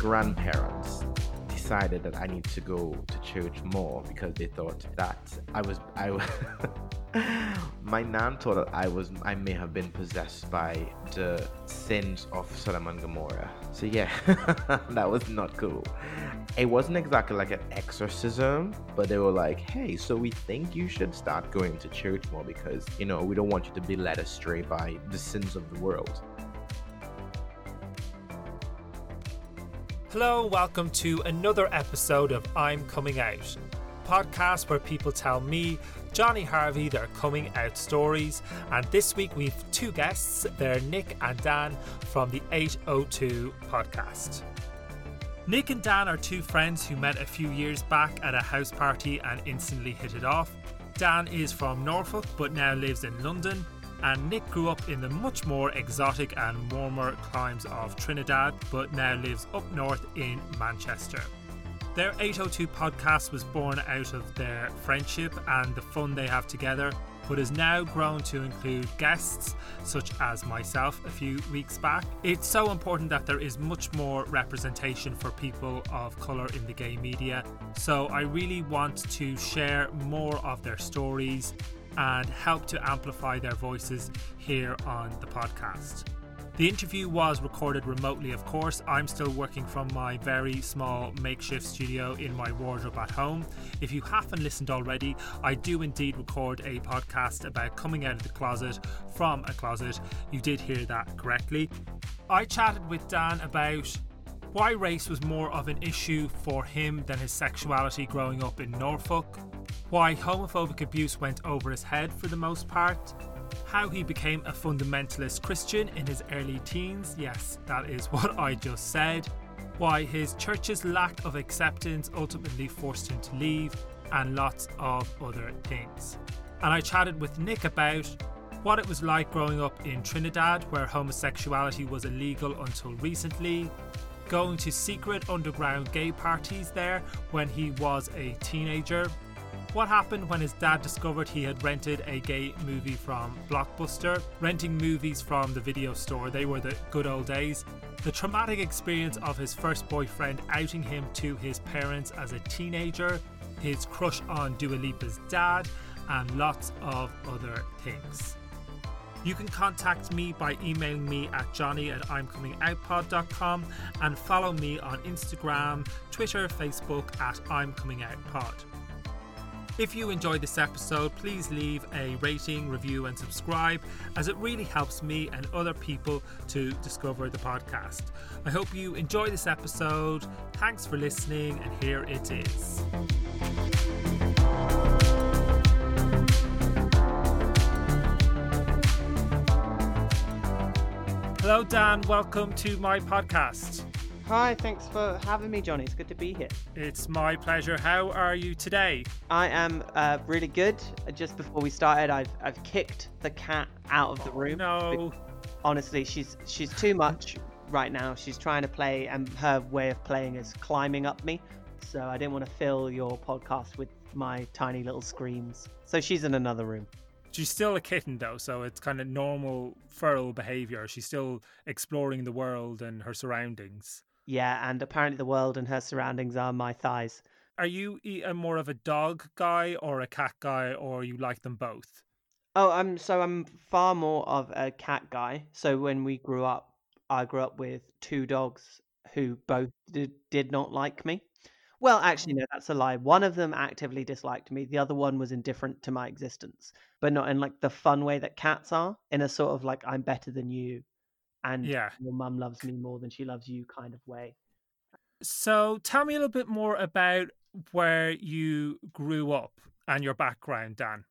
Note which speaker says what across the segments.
Speaker 1: grandparents decided that I need to go to church more because they thought that I was I was my nan thought that I was I may have been possessed by the sins of Sodom and Gomorrah. So yeah, that was not cool. It wasn't exactly like an exorcism, but they were like, "Hey, so we think you should start going to church more because you know we don't want you to be led astray by the sins of the world."
Speaker 2: Hello, welcome to another episode of I'm Coming Out, podcast where people tell me, Johnny Harvey, their coming out stories. And this week we've two guests. They're Nick and Dan from the 802 podcast. Nick and Dan are two friends who met a few years back at a house party and instantly hit it off. Dan is from Norfolk but now lives in London, and Nick grew up in the much more exotic and warmer climes of Trinidad, but now lives up north in Manchester. Their 802 podcast was born out of their friendship and the fun they have together, but has now grown to include guests such as myself a few weeks back. It's so important that there is much more representation for people of colour in the gay media, so I really want to share more of their stories and help to amplify their voices here on the podcast. The interview was recorded remotely, of course. I'm still working from my very small makeshift studio in my wardrobe at home. If you haven't listened already, I do indeed record a podcast about coming out of the closet from a closet. You did hear that correctly. I chatted with Dan about why race was more of an issue for him than his sexuality growing up in Norfolk, why homophobic abuse went over his head for the most part, how he became a fundamentalist Christian in his early teens. Yes, that is what I just said. Why his church's lack of acceptance ultimately forced him to leave, and lots of other things. And I chatted with Nick about what it was like growing up in Trinidad, where homosexuality was illegal until recently, going to secret underground gay parties there when he was a teenager, what happened when his dad discovered he had rented a gay movie from Blockbuster? Renting movies from the video store, they were the good old days. The traumatic experience of his first boyfriend outing him to his parents as a teenager, his crush on Dua Lipa's dad, and lots of other things. You can contact me by emailing me at johnny at imcomingoutpod.com and follow me on Instagram, Twitter, Facebook at imcomingoutpod. If you enjoyed this episode, please leave a rating, review, and subscribe, as it really helps me and other people to discover the podcast. I hope you enjoy this episode. Thanks for listening, and here it is. Hello, Dan. Welcome to my podcast.
Speaker 3: Hi, thanks for having me, Johnny. It's good to be here.
Speaker 2: It's my pleasure. How are you today?
Speaker 3: I am uh, really good. Just before we started, I've I've kicked the cat out of the room.
Speaker 2: No.
Speaker 3: Honestly, she's she's too much right now. She's trying to play, and her way of playing is climbing up me. So I didn't want to fill your podcast with my tiny little screams. So she's in another room.
Speaker 2: She's still a kitten though, so it's kind of normal feral behavior. She's still exploring the world and her surroundings.
Speaker 3: Yeah, and apparently the world and her surroundings are my thighs.
Speaker 2: Are you more of a dog guy or a cat guy, or you like them both?
Speaker 3: Oh, I'm so I'm far more of a cat guy. So when we grew up, I grew up with two dogs who both did, did not like me. Well, actually, no, that's a lie. One of them actively disliked me. The other one was indifferent to my existence, but not in like the fun way that cats are, in a sort of like I'm better than you and
Speaker 2: yeah.
Speaker 3: your mum loves me more than she loves you kind of way.
Speaker 2: So tell me a little bit more about where you grew up and your background, Dan.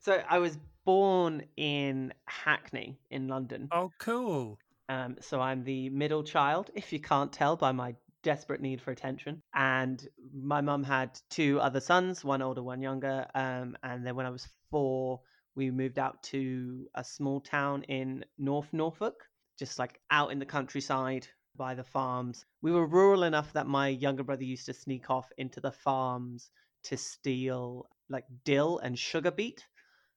Speaker 3: So I was born in Hackney in London.
Speaker 2: Oh, cool.
Speaker 3: Um, so I'm the middle child, if you can't tell by my desperate need for attention. And my mum had two other sons, one older, one younger. Um, and then when I was four, we moved out to a small town in North Norfolk just like out in the countryside by the farms. We were rural enough that my younger brother used to sneak off into the farms to steal like dill and sugar beet.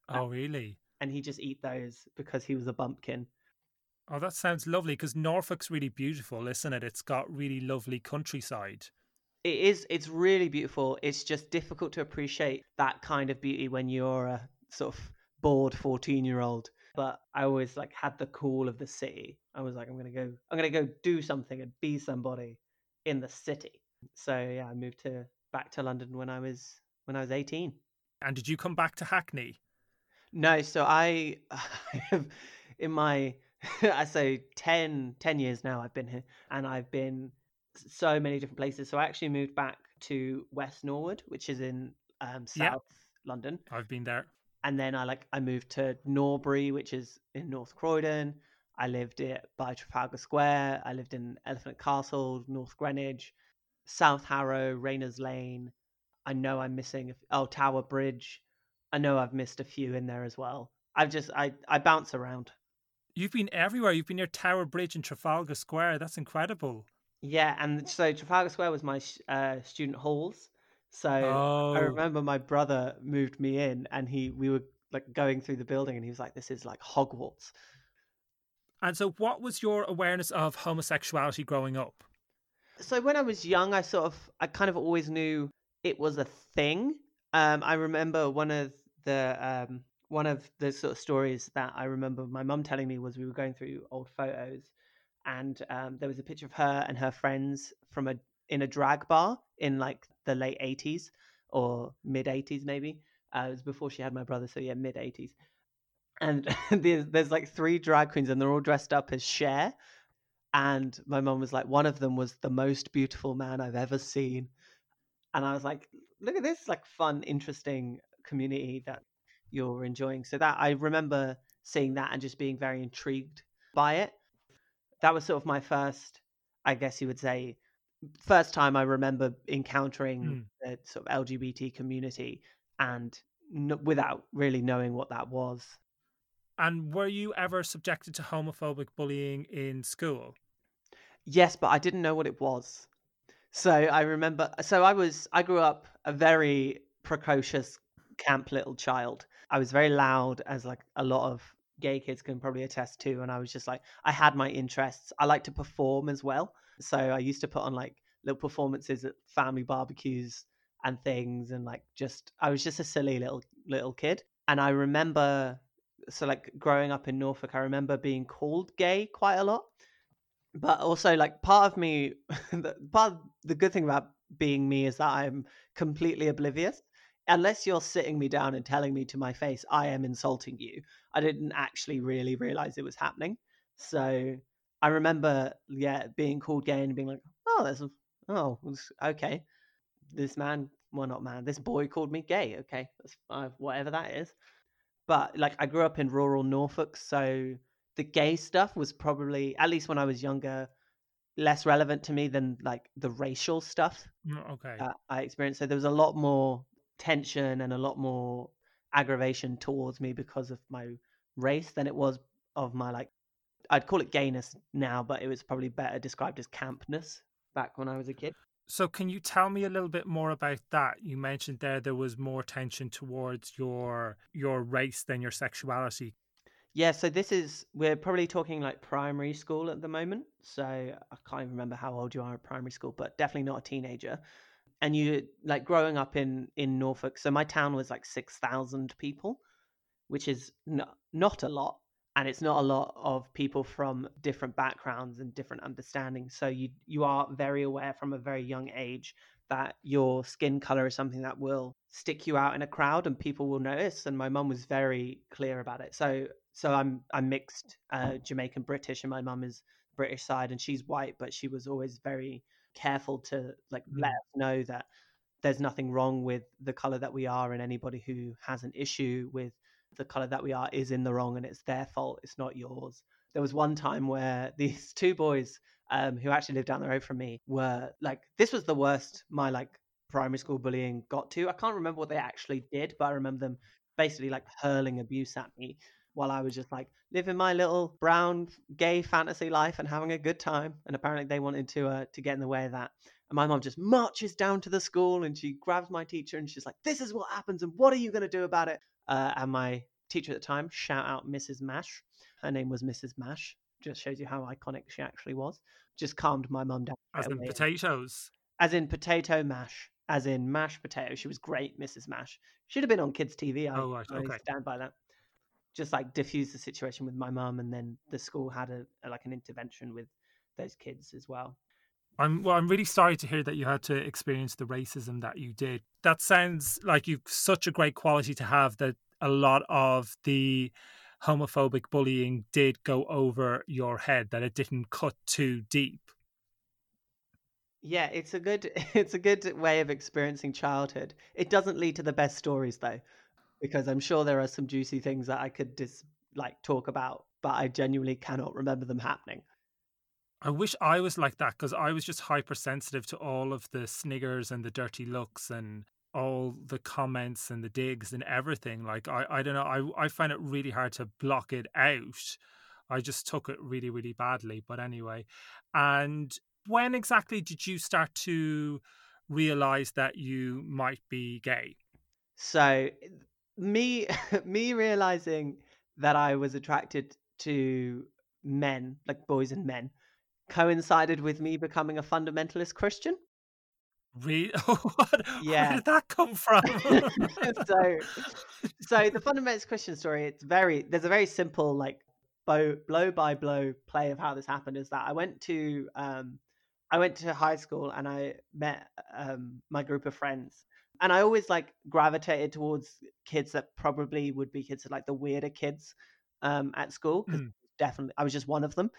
Speaker 2: Oh, really?
Speaker 3: And he just eat those because he was a bumpkin.
Speaker 2: Oh, that sounds lovely because Norfolk's really beautiful, isn't it? It's got really lovely countryside.
Speaker 3: It is. It's really beautiful. It's just difficult to appreciate that kind of beauty when you're a sort of bored 14 year old. But I always like had the call of the city. I was like, I'm gonna go. I'm gonna go do something and be somebody in the city. So yeah, I moved to back to London when I was when I was 18.
Speaker 2: And did you come back to Hackney?
Speaker 3: No, so I, I have in my I say 10, 10 years now I've been here and I've been so many different places. So I actually moved back to West Norwood, which is in um, South. London.
Speaker 2: I've been there.
Speaker 3: And then I like I moved to Norbury, which is in North Croydon. I lived it by Trafalgar Square. I lived in Elephant Castle, North Greenwich, South Harrow, Rayners Lane. I know I'm missing oh Tower Bridge. I know I've missed a few in there as well. I've just I I bounce around.
Speaker 2: You've been everywhere. You've been near Tower Bridge and Trafalgar Square. That's incredible.
Speaker 3: Yeah, and so Trafalgar Square was my uh, student halls. So
Speaker 2: Oh,
Speaker 3: I remember my brother moved me in, and he we were like going through the building, and he was like, "This is like Hogwarts."
Speaker 2: and so what was your awareness of homosexuality growing up?
Speaker 3: So when I was young, I sort of I kind of always knew it was a thing. Um, I remember one of the um, one of the sort of stories that I remember my mum telling me was we were going through old photos, and um, there was a picture of her and her friends from a in a drag bar in like the late eighties or mid eighties maybe. Uh, it was before she had my brother, so yeah, mid eighties. And there's there's like three drag queens, and they're all dressed up as Cher. And my mom was like, one of them was the most beautiful man I've ever seen. And I was like, look at this like fun, interesting community that you're enjoying. So that I remember seeing that and just being very intrigued by it. That was sort of my first, I guess you would say, first time I remember encountering
Speaker 2: Mm.
Speaker 3: the sort of LGBT community and n- without really knowing what that was.
Speaker 2: And were you ever subjected to homophobic bullying in school?
Speaker 3: Yes, but I didn't know what it was. So I remember. So I was. I grew up a very precocious, camp little child. I was very loud, as like a lot of gay kids can probably attest to. And I was just like, I had my interests. I like to perform as well. So I used to put on like little performances at family barbecues and things, and like just I was just a silly little little kid. And I remember, so like growing up in Norfolk, I remember being called gay quite a lot. But also like part of me the, part of the good thing about being me is that i'm completely oblivious. Unless you're sitting me down and telling me to my face i am insulting you. I didn't actually really realize it was happening. So i remember yeah being called gay and being like oh that's, oh okay this man well not man this boy called me gay okay that's uh, whatever that is but like i grew up in rural norfolk so the gay stuff was probably at least when I was younger less relevant to me than like the racial stuff
Speaker 2: Mm, Okay.
Speaker 3: that I experienced. So there was a lot more tension and a lot more aggravation towards me because of my race than it was of my like I'd call it gayness now, but it was probably better described as campness back when I was a kid.
Speaker 2: So, can you tell me a little bit more about that? You mentioned there there was more tension towards your your race than your sexuality.
Speaker 3: Yeah, so this is we're probably talking like primary school at the moment. So I can't even remember how old you are at primary school, but definitely not a teenager. And you like growing up in in Norfolk. So my town was like 6,000 people, which is not not a lot, and it's not a lot of people from different backgrounds and different understandings. So you you are very aware from a very young age that your skin color is something that will stick you out in a crowd and people will notice and my mum was very clear about it so so i'm i'm mixed uh jamaican british and my mum is british side and she's white but she was always very careful to like let
Speaker 2: Mm.
Speaker 3: us know that there's nothing wrong with the color that we are and anybody who has an issue with the color that we are is in the wrong and it's their fault it's not yours. There was one time where these two boys um, who actually lived down the road from me were like this was the worst my like primary school bullying got to. I can't remember what they actually did but i remember them basically like hurling abuse at me while i was just like living my little brown gay fantasy life and having a good time. And apparently they wanted to uh, to get in the way of that. And my mom just marches down to the school and she grabs my teacher and she's like this is what happens and what are you going to do about it uh, and my teacher at the time shout out mrs mash her name was mrs mash just shows you how iconic she actually was. Just calmed my mum down.
Speaker 2: As in potatoes.
Speaker 3: As in potato mash. As in mashed potato. She was great, Mrs. Mash. Should have been on kids' TV. I,
Speaker 2: Oh, right,
Speaker 3: I
Speaker 2: okay.
Speaker 3: stand by that. Just like diffuse the situation with my mum, and then the school had a, a like an intervention with those kids as well.
Speaker 2: I'm well. I'm really sorry to hear that you had to experience the racism that you did. That sounds like you've such a great quality to have that a lot of the homophobic bullying did go over your head. That it didn't cut too deep.
Speaker 3: Yeah, it's a good it's a good way of experiencing childhood. It doesn't lead to the best stories though, because I'm sure there are some juicy things that I could just like talk about, but I genuinely cannot remember them happening.
Speaker 2: I wish I was like that because I was just hypersensitive to all of the sniggers and the dirty looks and all the comments and the digs and everything. Like I, I don't know. I I find it really hard to block it out. I just took it really, really badly. But anyway, and when exactly did you start to realize that you might be gay?
Speaker 3: So me me realizing that I was attracted to men, like boys and men, coincided with me becoming a fundamentalist Christian.
Speaker 2: Re- what?
Speaker 3: Yeah.
Speaker 2: Where did that come from?
Speaker 3: so so the fundamentalist Christian story, it's very there's a very simple like bow, blow by blow play of how this happened is that I went to um I went to high school and I met um my group of friends and I always like gravitated towards kids that probably would be kids like the weirder kids um at school
Speaker 2: Mm.
Speaker 3: definitely I was just one of them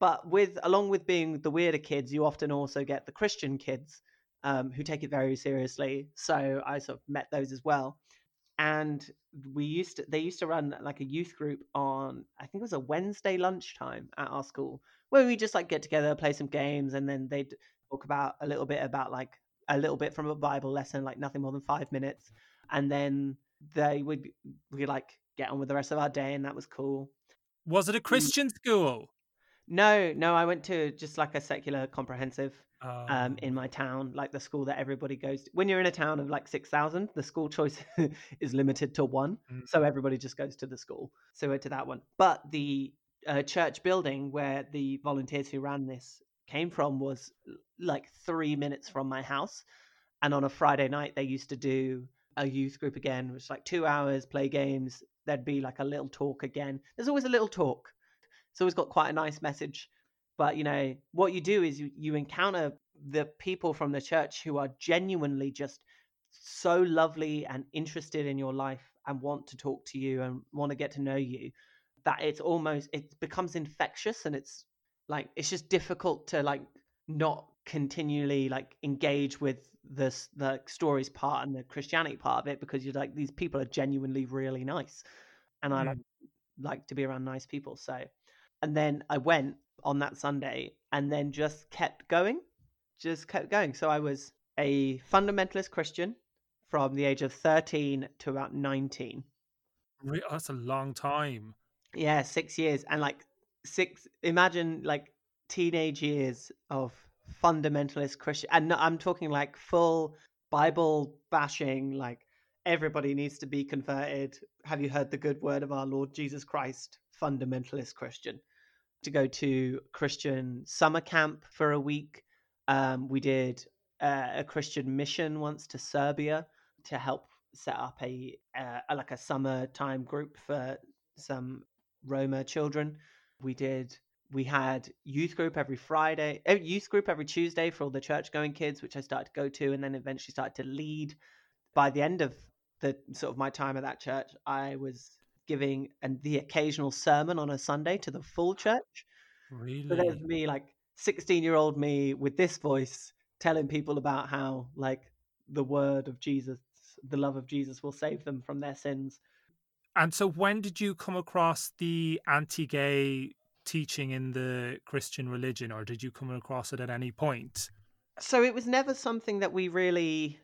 Speaker 3: but with along with being the weirder kids you often also get the Christian kids um, who take it very seriously so I sort of met those as well. And we used to they used to run like a youth group on I think it was a Wednesday lunchtime at our school where we just like get together play some games and then they'd talk about a little bit about like a little bit from a Bible lesson like nothing more than 5 minutes. And then they would we like get on with the rest of our day and that was cool.
Speaker 2: Was it a Christian school?
Speaker 3: No no I went to just like a secular comprehensive um,
Speaker 2: Um,
Speaker 3: in my town, like the school that everybody goes to. When you're in a town of like 6,000, the school choice is limited to one.
Speaker 2: Mm.
Speaker 3: So everybody just goes to the school. So we're to that one. But the uh, church building where the volunteers who ran this came from was like three minutes from my house. And on a Friday night, they used to do a youth group again, which is like two hours, play games. There'd be like a little talk again. There's always a little talk. It's always got quite a nice message but you know what you do is you, you encounter the people from the church who are genuinely just so lovely and interested in your life and want to talk to you and want to get to know you that it's almost it becomes infectious and it's like it's just difficult to like not continually like engage with this the stories part and the christianity part of it because you're like these people are genuinely really nice and i
Speaker 2: Mm.
Speaker 3: like like to be around nice people so and then i went on that Sunday and then just kept going. Just kept going. So I was a fundamentalist Christian from the age of 13 to about 19.
Speaker 2: re- oh, that's a long time.
Speaker 3: Yeah, six years. And like six, imagine like teenage years of fundamentalist Christian. And I'm talking like full Bible bashing, like everybody needs to be converted. Have you heard the good word of our Lord Jesus Christ? Fundamentalist Christian. To go to Christian summer camp for a week. Um, we did uh, a Christian mission once to Serbia to help set up a uh, a- like a summertime group for some Roma children. We did. We had youth group every Friday, eh, youth group every Tuesday for all the church going kids, which I started to go to, and then eventually started to lead. By the end of the sort of my time at that church, I was giving and the occasional sermon on a Sunday to the full church. So there's me, like 16 year old me with this voice telling people about how, like, the word of Jesus, the love of Jesus will save them from their sins.
Speaker 2: And so, when did you come across the anti-gay teaching in the Christian religion, or did you come across it at any point?
Speaker 3: So it was never something that we really.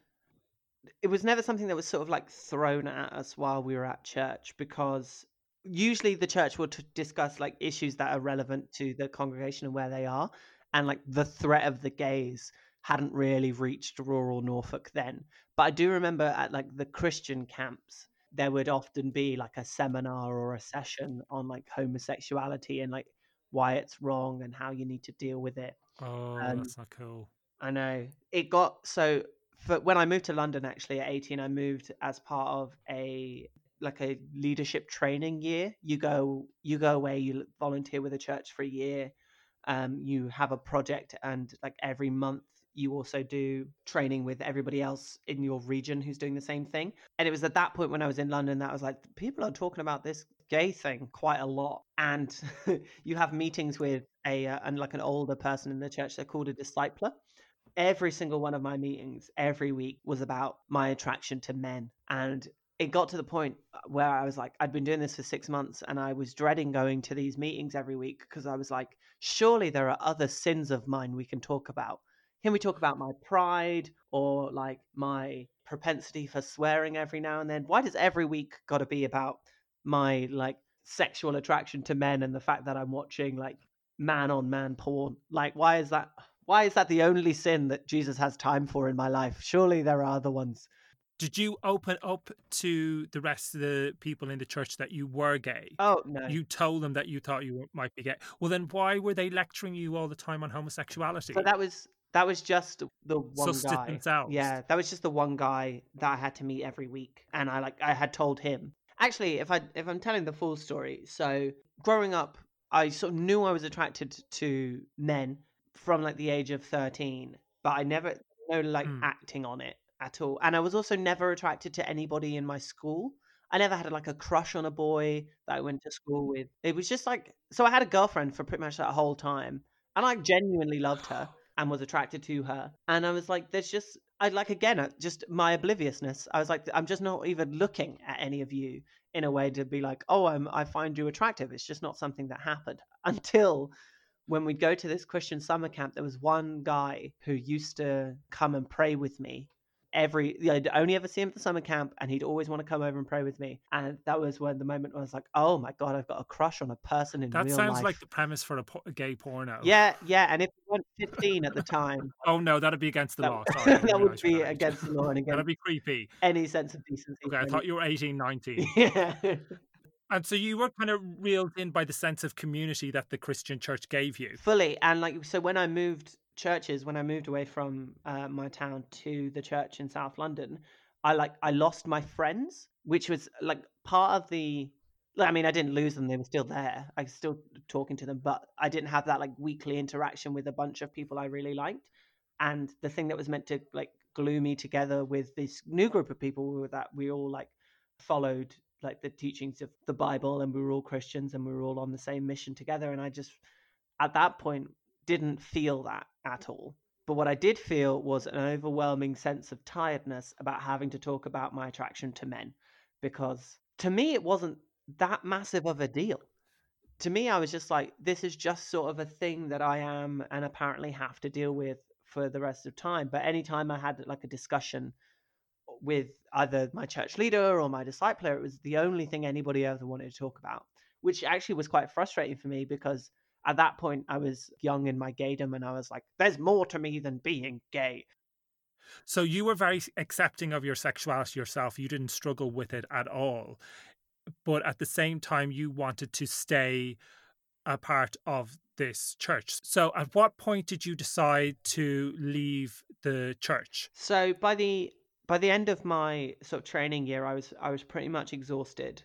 Speaker 3: It was never something that was sort of like thrown at us while we were at church because usually the church will t- discuss like issues that are relevant to the congregation and where they are. And like the threat of the gays hadn't really reached rural Norfolk then. But I do remember at like the Christian camps, there would often be like a seminar or a session on like homosexuality and like why it's wrong and how you need to deal with it.
Speaker 2: Oh,
Speaker 3: Um,
Speaker 2: that's not cool.
Speaker 3: I know it got so. For when I moved to London, actually at 18, I moved as part of a like a leadership training year. You go you go away, you volunteer with a church for a year. Um, you have a project, and like every month, you also do training with everybody else in your region who's doing the same thing. And it was at that point when I was in London that I was like, people are talking about this gay thing quite a lot, and you have meetings with a uh, and like an older person in the church. They're called a discipler every single one of my meetings every week was about my attraction to men and it got to the point uh, where i was like i'd been doing this for six months and i was dreading going to these meetings every week because i was like surely there are other sins of mine we can talk about. Can we talk about my pride or like my propensity for swearing every now and then? Why does every week got to be about my like sexual attraction to men and the fact that i'm watching like man on man porn? Like why is that why is that the only sin that Jesus has time for in my life? Surely there are other ones.
Speaker 2: Did you open up to the rest of the people in the church that you were gay?
Speaker 3: Oh no.
Speaker 2: You told them that you thought you might be gay. Well, then why were they lecturing you all the time on homosexuality?
Speaker 3: So that was that was just the one guy.
Speaker 2: themselves.
Speaker 3: Yeah, that was just the one guy that I had to meet every week, and I like I had told him. Actually, if I if I'm telling the full story, so growing up, I sort of knew I was attracted to men from like the age of 13, but I never no like
Speaker 2: Hmm.
Speaker 3: acting on it at all. And I was also never attracted to anybody in my school. I never had like a crush on a boy that I went to school with. It was just like so I had a girlfriend for pretty much that whole time, and I genuinely loved her and was attracted to her. And I was like, there's just I like again uh, just my obliviousness. I was like, I'm just not even looking at any of you in a way to be like, oh, I'm I find you attractive. It's just not something that happened until when we'd go to this Christian summer camp, there was one guy who used to come and pray with me. Every, I'd only ever see him at the summer camp, and he'd always want to come over and pray with me. And that was when the moment I was like, "Oh my god, I've got a crush on a person in
Speaker 2: that
Speaker 3: real
Speaker 2: sounds like the premise for a, po- a gay porno.
Speaker 3: Yeah, yeah. And if you weren't 15 at the time,
Speaker 2: Oh no, that'd be against the
Speaker 3: that,
Speaker 2: law. Sorry,
Speaker 3: that would be
Speaker 2: that
Speaker 3: against the law and
Speaker 2: That'd be creepy.
Speaker 3: any sense of decency.
Speaker 2: Okay, I thought you were 18, 19.
Speaker 3: yeah.
Speaker 2: And so you were kind of reeled in by the sense of community that the Christian church gave you.
Speaker 3: fully and like so when i moved churches when i moved away from uh, my town to the church in south london i like i lost my friends which was like part of the i mean i didn't lose them they were still there i was still talking to them but i didn't have that like weekly interaction with a bunch of people i really liked and the thing that was meant to like glue me together with this new group of people that we all like followed like the teachings of the bible and we were all christians and we were all on the same mission together and i just at that point didn't feel that at all. But what I did feel was an overwhelming sense of tiredness about having to talk about my attraction to men because to me it wasn't that massive of a deal. To me, I was just like, this is just sort of a thing that I am and apparently have to deal with for the rest of time. But anytime I had like a discussion with either my church leader or my discipler, it was the only thing anybody ever wanted to talk about, which actually was quite frustrating for me because at that point I was young in my gaydom and I was like, there's more to me than being gay.
Speaker 2: So you were very accepting of your sexuality yourself. You didn't struggle with it at all. But at the same time, you wanted to stay a part of this church. So at what point did you decide to leave the church?
Speaker 3: So by the by the end of my sort of training year, I was I was pretty much exhausted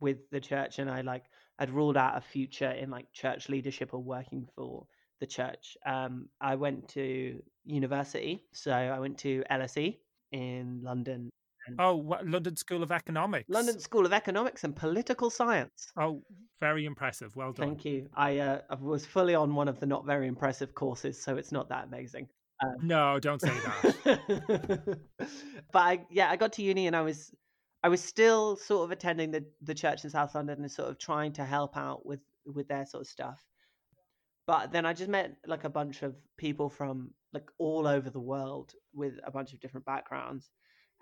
Speaker 3: with the church, and I like I'd ruled out a future in like church leadership or working for the church. Um, I went to university, so I went to LSE in London,
Speaker 2: Oh, what, London School of Economics.
Speaker 3: London School of Economics and Political Science.
Speaker 2: Oh, very impressive. Well done.
Speaker 3: Thank you. I uh, I was fully on one of the not very impressive courses, so it's not that amazing.
Speaker 2: Um, no, don't say that.
Speaker 3: but I, yeah, I got to uni and I was, I was still sort of attending the the church in South London and sort of trying to help out with with their sort of stuff. But then I just met like a bunch of people from like all over the world with a bunch of different backgrounds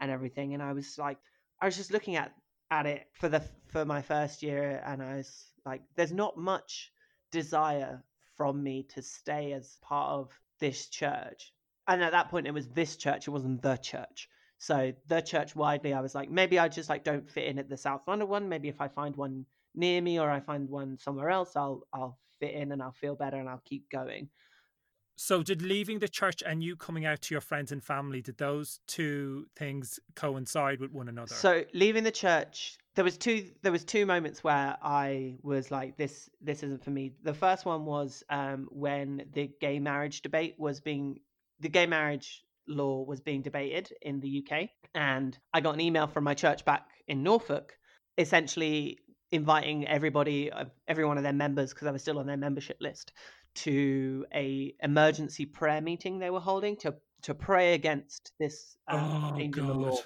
Speaker 3: and everything, and I was like, I was just looking at at it for the for my first year, and I was like, there's not much desire from me to stay as part of this church and at that point it was this church it wasn't the church so the church widely i was like maybe i just like don't fit in at the south london one maybe if i find one near me or i find one somewhere else i'll i'll fit in and I'll feel better and I'll keep going.
Speaker 2: So, did leaving the church and you coming out to your friends and family, did those two things coincide with one another?
Speaker 3: So, leaving the church, there was two. There was two moments where I was like, "This, this isn't for me." The first one was um, when the gay marriage debate was being, the gay marriage law was being debated in the UK, and I got an email from my church back in Norfolk, essentially inviting everybody, every one of their members, because I was still on their membership list, to a emergency prayer meeting they were holding to to pray against this um,
Speaker 2: oh,
Speaker 3: change in the
Speaker 2: God.
Speaker 3: law.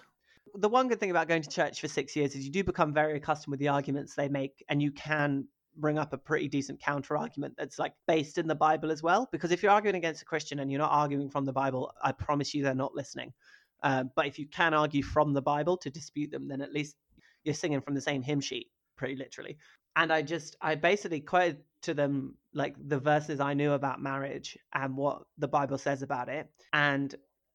Speaker 3: The one good thing about going to church for six years is you do become very accustomed with the arguments they make, and you can bring up a pretty decent counter argument that's like based in the Bible as well. Because if you're arguing against a Christian and you're not arguing from the Bible, I promise you they're not listening. Uh, but if you can argue from the Bible to dispute them, then at least you're singing from the same hymn sheet, pretty literally. And I just, I basically quoted to them like the verses I knew about marriage and what the Bible says about it, and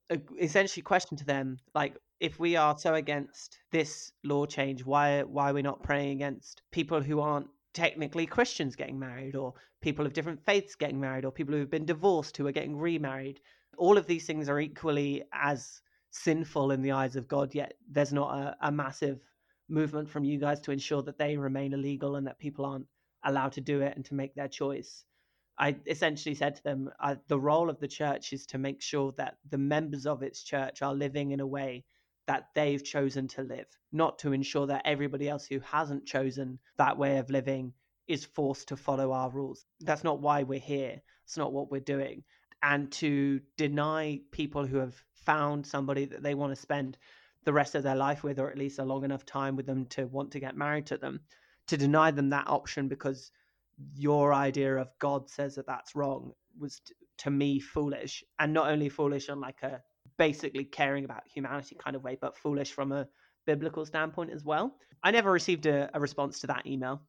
Speaker 3: uh, essentially questioned to them like, if we are so against this law change, why why are we not praying against people who aren't technically Christians getting married, or people of different faiths getting married, or people who've been divorced who are getting remarried? All of these things are equally as sinful in the eyes of God, yet there's not a, a massive movement from you guys to ensure that they remain illegal and that people aren't allowed to do it and to make their choice. I essentially said to them, the role of the church is to make sure that the members of its church are living in a way that they've chosen to live, not to ensure that everybody else who hasn't chosen that way of living is forced to follow our rules. That's not why we're here. It's not what we're doing. And to deny people who have found somebody that they want to spend the rest of their life with, or at least a long enough time with them to want to get married to them, to deny them that option because your idea of God says that that's wrong was to me foolish, and not only foolish on like a basically caring about humanity kind of way, but foolish from a biblical standpoint as well. I never received a, a response to that email,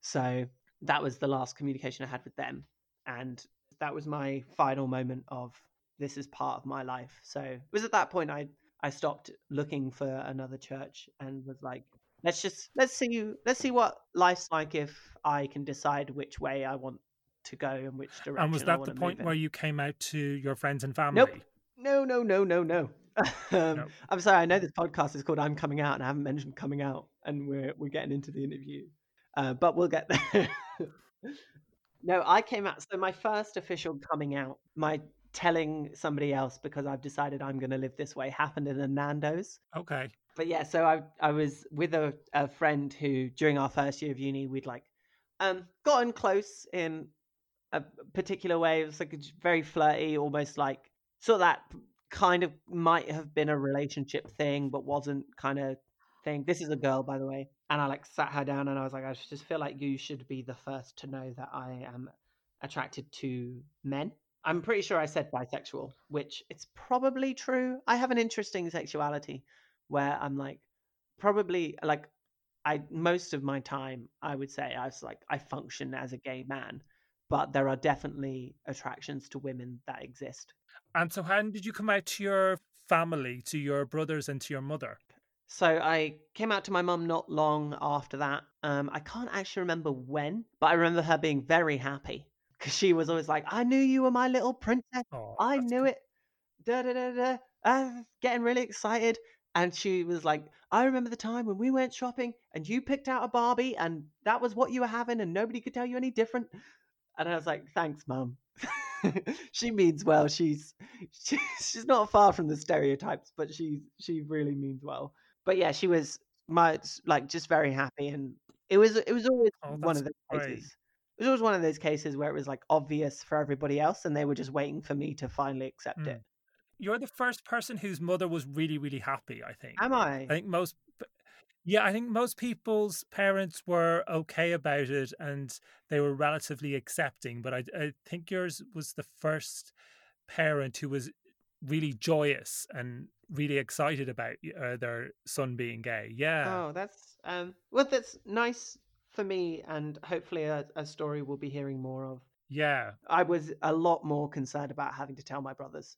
Speaker 3: so that was the last communication I had with them, and that was my final moment of this is part of my life. So it was at that point I I stopped looking for another church and was like, let's just let's see you let's see what life's like if I can decide which way I want to go and which direction.
Speaker 2: and was that the point where you came out to your friends and family?
Speaker 3: Nope. No, no, no, no, no. um,
Speaker 2: No.
Speaker 3: I'm sorry. I know this podcast is called "I'm Coming Out," and I haven't mentioned coming out, and we're we're getting into the interview, uh, but we'll get there. no, I came out. So my first official coming out, my telling somebody else because I've decided I'm going to live this way, happened in a Nando's.
Speaker 2: Okay.
Speaker 3: But yeah, so I I was with a, a friend who during our first year of uni we'd like um gotten close in a particular way. It was like very flirty, almost like of that kind of might have been a relationship thing, but wasn't kind of thing. This is a girl, by the way, and I like sat her down and I was like, I just feel like you should be the first to know that I am attracted to men. I'm pretty sure I said bisexual, which it's probably true. I have an interesting sexuality where I'm like probably like I most of my time I would say I was like I function as a gay man, but there are definitely attractions to women that exist.
Speaker 2: And so, how did you come out to your family, to your brothers, and to your mother?
Speaker 3: So I came out to my mum not long after that. Um, I can't actually remember when, but I remember her being very happy because she was always like, "I knew you were my little princess.
Speaker 2: Oh,
Speaker 3: I knew
Speaker 2: good.
Speaker 3: it." Da da da da. Uh, getting really excited, and she was like, "I remember the time when we went shopping and you picked out a Barbie, and that was what you were having, and nobody could tell you any different." And I was like, "Thanks, mum." she means well. She's she, she's not far from the stereotypes, but she she really means well. But yeah, she was my like just very happy, and it was it was always
Speaker 2: Oh,
Speaker 3: one of those
Speaker 2: great.
Speaker 3: cases. It was always one of those cases where it was like obvious for everybody else, and they were just waiting for me to finally accept
Speaker 2: Mm.
Speaker 3: it.
Speaker 2: You're the first person whose mother was really, really happy. I think.
Speaker 3: Am I?
Speaker 2: I think most, yeah, I think most people's parents were okay about it and they were relatively accepting. But I, I think yours was the first parent who was really joyous and really excited about uh, their son being gay. Yeah.
Speaker 3: Oh, that's um. Well, that's nice for me, and hopefully a, a story we'll be hearing more of.
Speaker 2: Yeah.
Speaker 3: I was a lot more concerned about having to tell my brothers.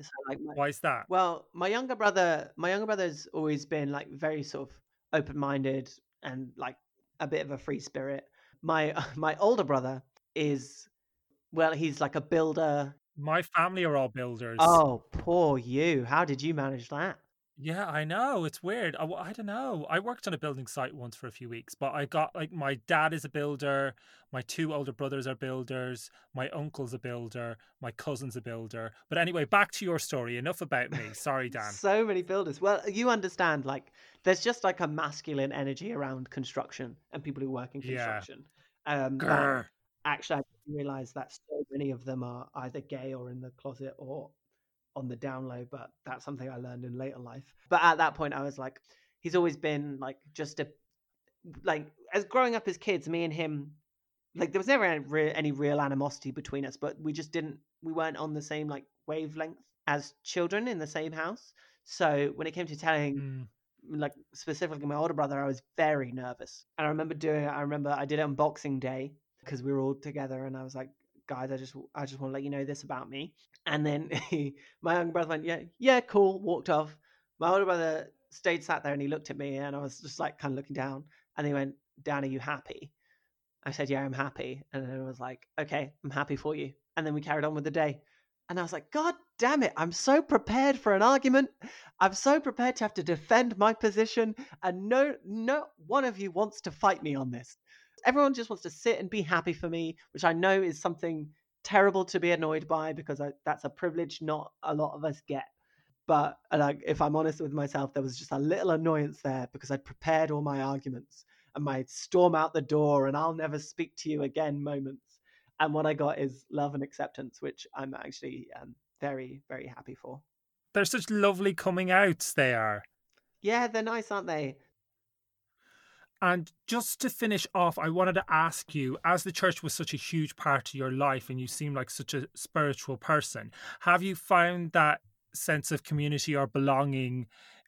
Speaker 3: So like my,
Speaker 2: Why is that?
Speaker 3: Well, my younger brother, my younger brother's always been like very sort of open-minded and like a bit of a free spirit. My my older brother is well, he's like a builder.
Speaker 2: My family are all builders.
Speaker 3: Oh, poor you. How did you manage that?
Speaker 2: Yeah, I know. It's weird. I, I don't know. I worked on a building site once for a few weeks, but I got like my dad is a builder, my two older brothers are builders, my uncle's a builder, my cousin's a builder. But anyway, back to your story. Enough about me. Sorry, Dan.
Speaker 3: so many builders. Well, you understand, like, there's just like a masculine energy around construction and people who work in construction. Yeah. Um,
Speaker 2: Grr.
Speaker 3: actually, I realize that so many of them are either gay or in the closet or on the down low, but that's something I learned in later life. But at that point, I was like, he's always been like just a like as growing up as kids, me and him, like there was never any real, any real animosity between us, but we just didn't, we weren't on the same like wavelength as children in the same house. So when it came to telling. Mm. Like specifically my older brother, I was very nervous, and I remember doing it. I remember I did it on Boxing Day because we were all together, and I was like, guys, I just I just want to let you know this about me. And then he, my younger brother went, yeah, yeah, cool, walked off. My older brother stayed sat there and he looked at me and I was just like kind of looking down. And he went, Dan, are you happy? I said, yeah, I'm happy. And then I was like, okay, I'm happy for you. And then we carried on with the day. And I was like, God damn it, I'm so prepared for an argument. I'm so prepared to have to defend my position. And no, no one of you wants to fight me on this everyone just wants to sit and be happy for me, which I know is something terrible to be annoyed by because I, that's a privilege not a lot of us get. But like, if I'm honest with myself, there was just a little annoyance there because I'd prepared all my arguments and my storm out the door and I'll never speak to you again moments. And what I got is love and acceptance, which I'm actually um, very, very happy for.
Speaker 2: They're such lovely coming outs, they are.
Speaker 3: Yeah, they're nice, aren't they?
Speaker 2: And just to finish off, I wanted to ask you, as the church was such a huge part of your life and you seem like such a spiritual person, have you found that sense of community or belonging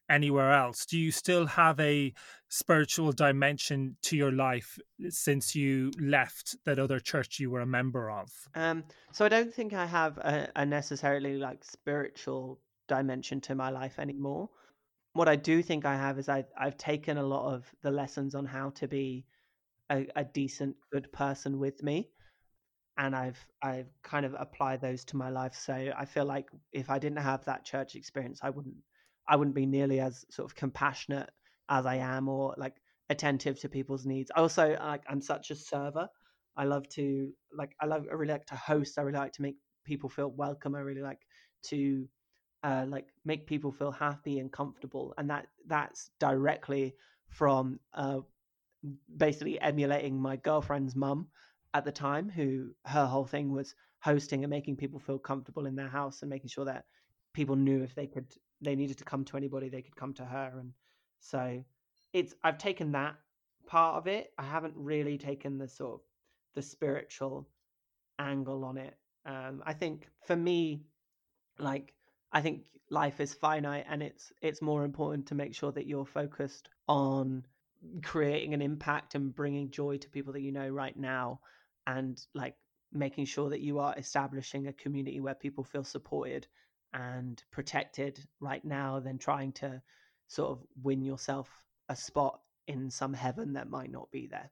Speaker 2: anywhere else? Do you still have a spiritual dimension to your life since you left that other church you were a member of?
Speaker 3: Um, so I don't think I have a, a necessarily like spiritual dimension to my life anymore what I do think I have is I, I've taken a lot of the lessons on how to be a, a, decent, good person with me, and I've I've kind of applied those to my life. So I feel like if I didn't have that church experience, I wouldn't I wouldn't be nearly as sort of compassionate as I am, or like attentive to people's needs. Also, like I'm such a server. I love to like I love I really like to host. I really like to make people feel welcome. I really like to uh, like make people feel happy and comfortable, and that that's directly from uh, basically emulating my girlfriend's mum at the time, who her whole thing was hosting and making people feel comfortable in their house and making sure that people knew if they could they needed to come to anybody they could come to her and so it's i've taken that part of it. I haven't really taken the sort of the spiritual angle on it. Um i think for me like I think life is finite and it's it's more important to make sure that you're focused on creating an impact and bringing joy to people that you know right now and like making sure that you are establishing a community where people feel supported and protected right now than trying to sort of win yourself a spot in some heaven that might not be there.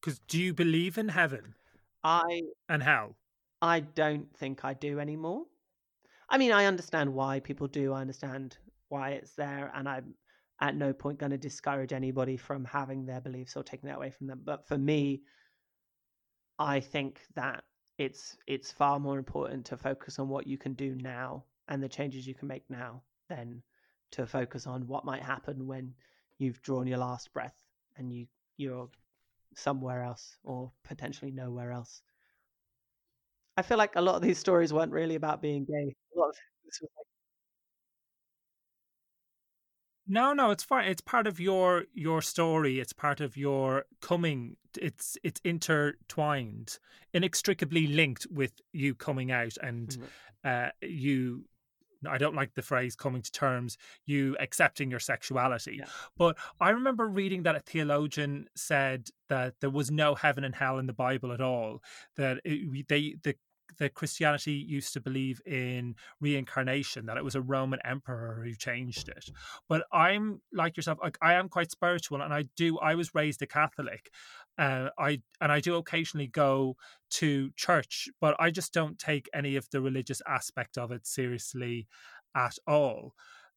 Speaker 2: Because do you believe in heaven?
Speaker 3: I
Speaker 2: and hell
Speaker 3: i don't think i do anymore I mean, I understand why people do. I understand why it's there, and I'm at no point going to discourage anybody from having their beliefs or taking that away from them. But for me, I think that it's it's far more important to focus on what you can do now and the changes you can make now than to focus on what might happen when you've drawn your last breath and you you're somewhere else or potentially nowhere else. I feel like a lot of these stories weren't really about being gay. This was like
Speaker 2: No, no, it's fine. It's part of your your story. It's part of your coming. It's it's intertwined, inextricably linked with you coming out and mm-hmm. uh, you. I don't like the phrase "coming to terms." You accepting your sexuality,
Speaker 3: Yeah.
Speaker 2: but I remember reading that a theologian said that there was no heaven and hell in the Bible at all. That it, they the that Christianity used to believe in reincarnation, that it was a Roman emperor who changed it. But I'm like yourself, I am quite spiritual, and I do. I was raised a Catholic. Uh, I and I do occasionally go to church, but I just don't take any of the religious aspect of it seriously at all.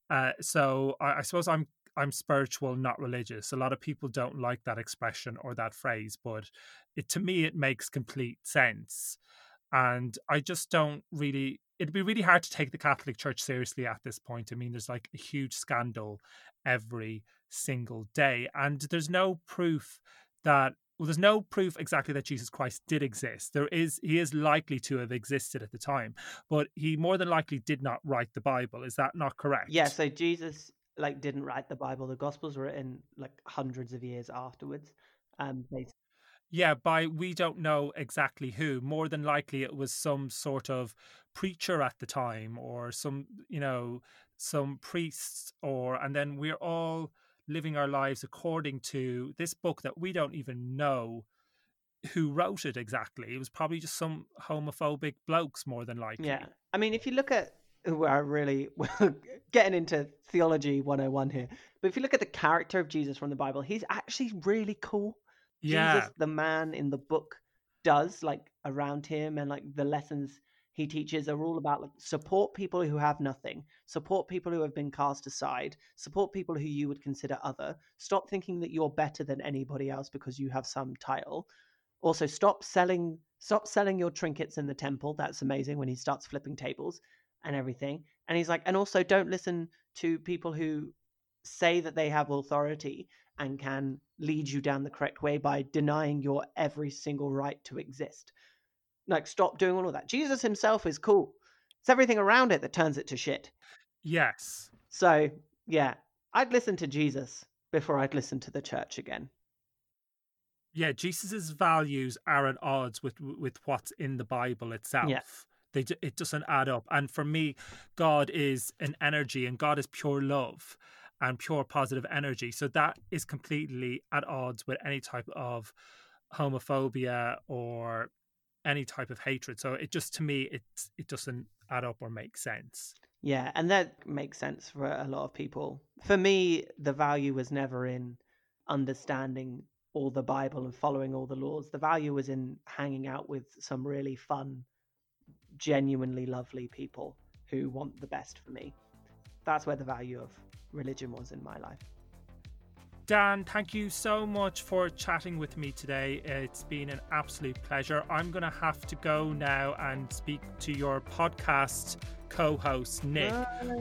Speaker 2: Uh, so I, I suppose I'm I'm spiritual, not religious. A lot of people don't like that expression or that phrase, but it, to me, it makes complete sense. And I just don't really, it'd be really hard to take the Catholic Church seriously at this point. I mean, there's like a huge scandal every single day, and there's no proof that well, there's no proof exactly that Jesus Christ did exist. There is, he is likely to have existed at the time, but he more than likely did not write the Bible. Is that not correct?
Speaker 3: Yeah. So Jesus like didn't write the Bible. The Gospels were written like hundreds of years afterwards. Um, basically.
Speaker 2: Yeah, by we don't know exactly who. More than likely, it was some sort of preacher at the time, or some you know some priests, or and then we're all living our lives according to this book that we don't even know who wrote it exactly. It was probably just some homophobic blokes, more than likely.
Speaker 3: Yeah, I mean, if you look at we're really getting into theology 101 here. But if you look at the character of Jesus from the Bible, he's actually really cool.
Speaker 2: Yeah.
Speaker 3: Jesus, the man in the book, does like around him and like the lessons he teaches are all about like support people who have nothing, support people who have been cast aside, support people who you would consider other. Stop thinking that you're better than anybody else because you have some title. Also, stop selling stop selling your trinkets in the temple. That's amazing when he starts flipping tables and everything. And he's like, and also don't listen to people who say that they have authority and can lead you down the correct way by denying your every single right to exist. Like, stop doing all of that. Jesus himself is cool. It's everything around it that turns it to shit.
Speaker 2: Yes.
Speaker 3: So, yeah, I'd listen to Jesus before I'd listen to the church again.
Speaker 2: Yeah, Jesus's values are at odds with with what's in the Bible itself.
Speaker 3: Yeah.
Speaker 2: They it doesn't add up. And for me, God is an energy, and God is pure love and pure positive energy. So that is completely at odds with any type of homophobia or any type of hatred. So it just to me, it it doesn't add up or make sense.
Speaker 3: Yeah, and that makes sense for a lot of people. For me, the value was never in understanding all the Bible and following all the laws. The value was in hanging out with some really fun genuinely lovely people who want the best for me. That's where the value of religion was in my life.
Speaker 2: Dan, thank you so much for chatting with me today. It's been an absolute pleasure. I'm going to have to go now and speak to your podcast co host, Nick.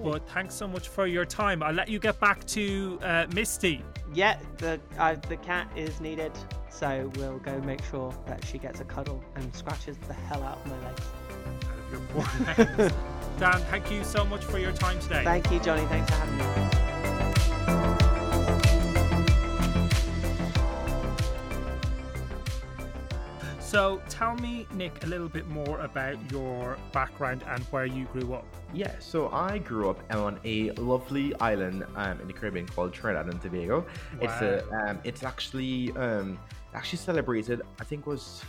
Speaker 2: But thanks so much for your time. I'll let you get back to uh, Misty.
Speaker 3: Yeah, the, uh, the cat is needed, so we'll go make sure that she gets a cuddle and scratches the hell out of my legs.
Speaker 2: Dan, thank you so much for your time today.
Speaker 3: Thank you, Johnny. Thanks for having me.
Speaker 2: So, tell me, Nick, a little bit more about your background and where you grew up.
Speaker 1: Yeah, so I grew up on a lovely island um, in the Caribbean called Trinidad and Tobago.
Speaker 2: Wow.
Speaker 1: It's a, um, it's actually um, actually celebrated. I think was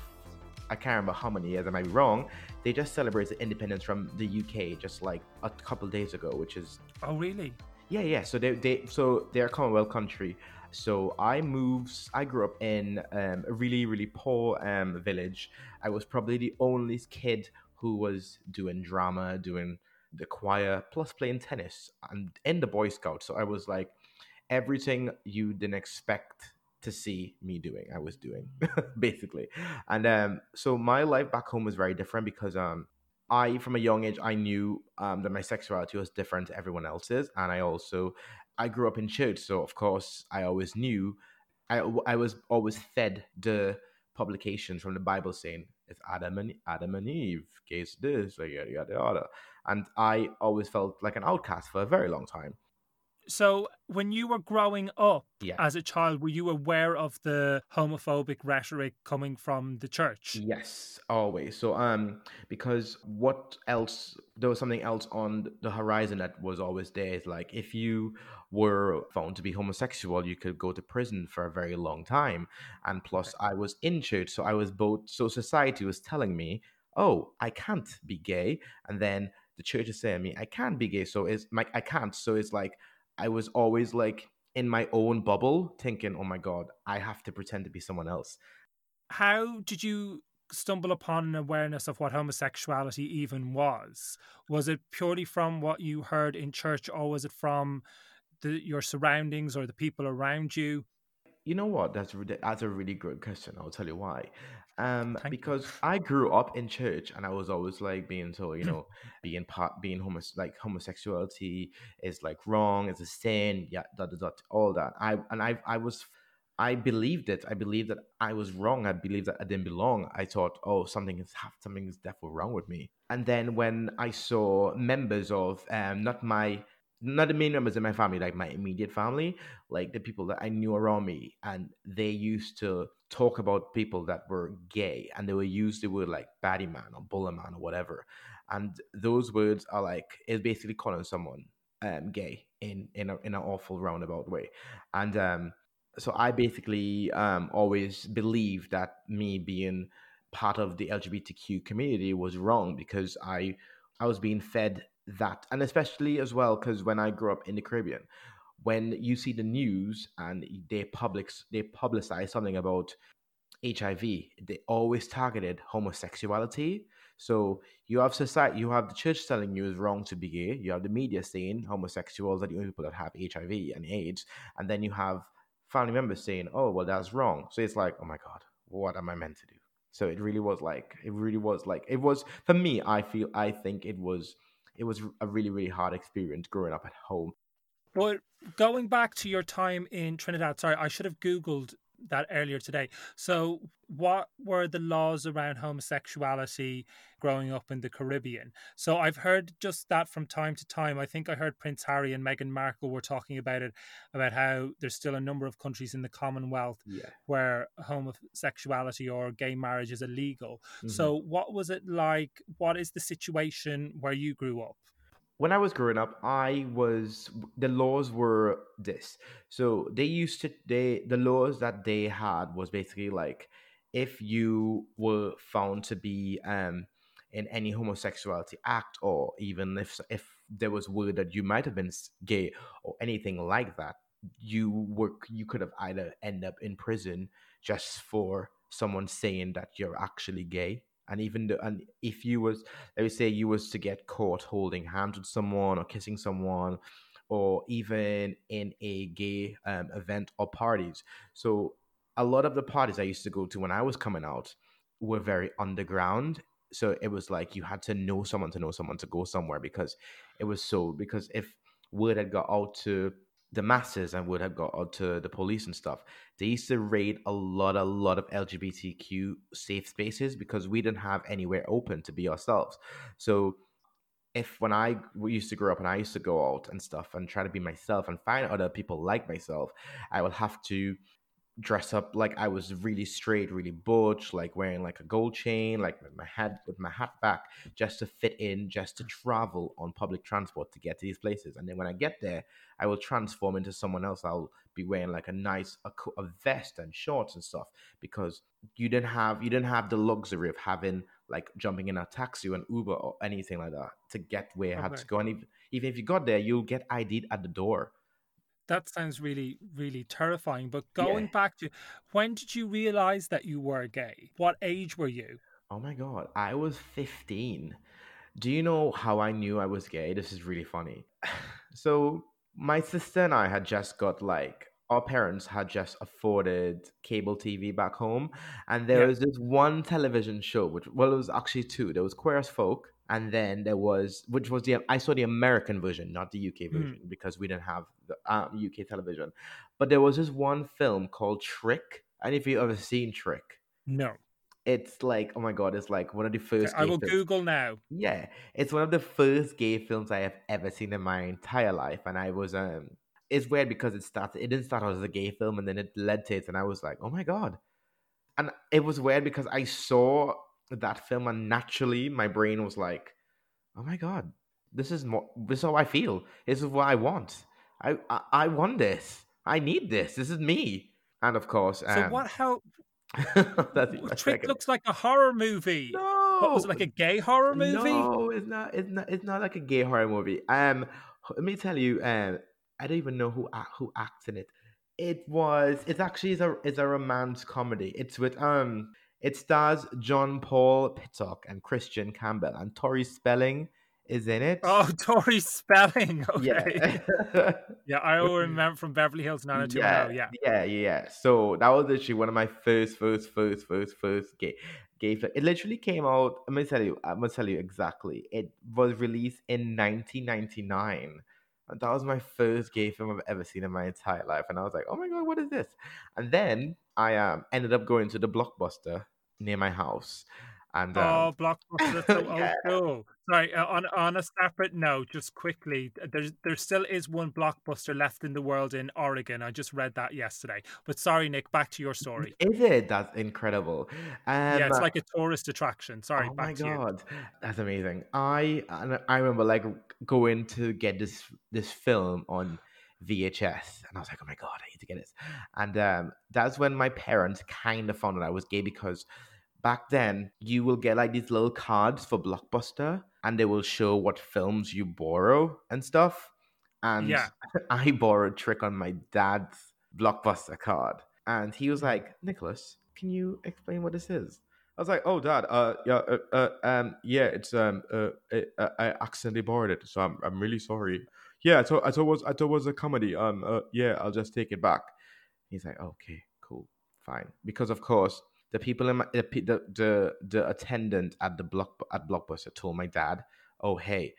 Speaker 1: I can't remember how many years. I might be wrong. They just celebrated independence from the UK just like a couple days ago, which is
Speaker 2: Oh, really?
Speaker 1: yeah, yeah. So they they so they're a Commonwealth country. So I moved. I grew up in um, a really really poor um, village. I was probably the only kid who was doing drama, doing the choir, plus playing tennis, and in the Boy Scouts. So I was like everything you didn't expect to see me doing. I was doing basically, and um, so my life back home was very different because um, I, from a young age, I knew um, that my sexuality was different to everyone else's, and I also I grew up in church, so of course I always knew. I I was always fed the publications from the Bible saying it's Adam and Adam and Eve, case this, like yada yada yada, and I always felt like an outcast for a very long time.
Speaker 2: So, when you were growing up
Speaker 1: Yeah.
Speaker 2: as a child, were you aware of the homophobic rhetoric coming from the church?
Speaker 1: Yes, always. So, um, because what else? There was something else on the horizon that was always there. Is like if you were found to be homosexual, you could go to prison for a very long time. And plus, I was in church, so I was both. So society was telling me, oh, I can't be gay, and then the church is saying me I can't be gay, so it's like I can't. So it's like I was always like in my own bubble, thinking, oh my god, I have to pretend to be someone else.
Speaker 2: How did you stumble upon an awareness of what homosexuality even was? Was it purely from what you heard in church, or was it from the, your surroundings or the people around you?
Speaker 1: You know what? That's that's a really good question. I'll tell you why. Um, because I grew up in church and I was always like being told, you know, being part, being homos, like homosexuality is like wrong, it's a sin, yeah, that, that, all that. I and I, I was, I believed it. I believed that I was wrong. I believed that I didn't belong. I thought, oh, something is half something is definitely wrong with me. And then when I saw members of, um, not my not the main members in my family, like my immediate family, like the people that I knew around me, and they used to talk about people that were gay, and they would use the word like baddie man or bullet man or whatever, and those words are like it's basically calling someone um, gay in in a, in an awful roundabout way, and um, so I basically um, always believed that me being part of the LGBTQ community was wrong because I I was being fed that and especially as well because when i grew up in the caribbean when you see the news and they public they publicize something about hiv they always targeted homosexuality. So you have society you have the church telling you it's wrong to be gay you have the media saying homosexuals are the only people that have hiv and aids and then you have family members saying oh well that's wrong. So it's like oh my god what am i meant to do? So it really was like it really was like it was for me i feel i think it was it was a really really hard experience growing up at home.
Speaker 2: But going back to your time in trinidad sorry i should have googled that earlier today. So, what were the laws around homosexuality growing up in the Caribbean? So, I've heard just that from time to time. I think I heard Prince Harry and Meghan Markle were talking about it, about how there's still a number of countries in the Commonwealth
Speaker 1: yeah.
Speaker 2: where homosexuality or gay marriage is illegal. Mm-hmm. So, what was it like? What is the situation where you grew up?
Speaker 1: When I was growing up, I was the laws were this. So they used to they the laws that they had was basically like if you were found to be um in any homosexuality act or even if if there was word that you might have been gay or anything like that, you were you could have either end up in prison just for someone saying that you're actually gay and even the, and if you was let me say you was to get caught holding hands with someone or kissing someone or even in a gay um, event or parties. So a lot of the parties i used to go to when i was coming out were very underground. So it was like you had to know someone to know someone to go somewhere because it was so because if word had got out to the masses and would have got to the police and stuff. They used to raid a lot, a lot of LGBTQ safe spaces because we didn't have anywhere open to be ourselves. So if when I used to grow up and I used to go out and stuff and try to be myself and find other people like myself, I would have to dress up like I was really straight, really butch, like wearing like a gold chain, like with my head with my hat back, just to fit in, just to travel on public transport to get to these places. And then when I get there, I will transform into someone else. I'll be wearing like a nice a, a vest and shorts and stuff because you didn't have you didn't have the luxury of having like jumping in a taxi or an Uber or anything like that to get where you okay. had to go. And even, even if you got there, you'll get ID'd at the door
Speaker 2: that sounds really really terrifying but going yeah. back to when did you realize that you were gay what age were you
Speaker 1: oh my god i was 15 do you know how i knew i was gay this is really funny so my sister and i had just got like our parents had just afforded cable TV back home, and there yeah. was this one television show, which well, it was actually two. There was Queer as Folk, and then there was which was the I saw the American version, not the UK hmm. version, mm. because we didn't have the um, UK television. But there was this one film called Trick. And if you ever seen Trick,
Speaker 2: no,
Speaker 1: it's like oh my god, it's like one of the first.
Speaker 2: I will films. Google now.
Speaker 1: Yeah, it's one of the first gay films I have ever seen in my entire life, and I was um. It's weird because it started. It didn't start out as a gay film, and then it led to it, and I was like, oh my god. And it was weird because I saw that film, and naturally my brain was like, "Oh my god, this is more. This is how I feel. This is what I want. I I, I want this. I need this. This is me." And of course,
Speaker 2: so
Speaker 1: um,
Speaker 2: what? How? Trick looks like a horror movie.
Speaker 1: No,
Speaker 2: what was it like a gay horror movie?
Speaker 1: No, it's not. It's not. It's not like a gay horror movie. Um, let me tell you. Um, I don't even know who who acts in it. It was. It's actually it's a it's a romance comedy. It's with um. It stars John Paul Pitoc and Christian Campbell and Tori Spelling is in it.
Speaker 2: Oh, Tori Spelling. Okay.
Speaker 1: Yeah.
Speaker 2: Yeah, I remember from Beverly Hills 90210.
Speaker 1: yeah,
Speaker 2: Yeah.
Speaker 1: yeah, yeah. So that was actually one of my first, first, first, first, first gay gay flick. It literally came out. I'm gonna tell you. I'm gonna tell you exactly. It was released in 1999. And that was my first gay film I've ever seen in my entire life, and I was like, "Oh my god, what is this?" And then I um ended up going to the blockbuster near my house, and um,
Speaker 2: Oh, Blockbuster, so old
Speaker 1: Yeah.
Speaker 2: school. Sorry, uh, on on a separate note, just quickly, there's there still is one Blockbuster left in the world in Oregon. I just read that yesterday. But sorry, Nick, back to your story.
Speaker 1: is it? That's incredible. Um,
Speaker 2: yeah, it's like a tourist attraction. Sorry,
Speaker 1: oh
Speaker 2: back
Speaker 1: my
Speaker 2: to you.
Speaker 1: god, that's amazing. I and I remember like going to get this this film on VHS, and I was like, oh my god, I need to get this. And um, that's when my parents kind of found out I was gay because back then you will get like these little cards for Blockbuster, and they will show what films you borrow and stuff. And
Speaker 2: Yeah.
Speaker 1: I borrowed Trick on my dad's Blockbuster card, and he was like, Nicholas, can you explain what this is? I was like, "Oh, Dad, uh, yeah, uh, uh, um, yeah, it's um, uh, it, uh, I accidentally borrowed it, so I'm, I'm really sorry. Yeah, I thought, I thought it was, I thought was a comedy. Um, uh, yeah, I'll just take it back." He's like, "Okay, cool, fine," because of course the people in my, the, the the the attendant at the block at Blockbuster told my dad, "Oh, hey,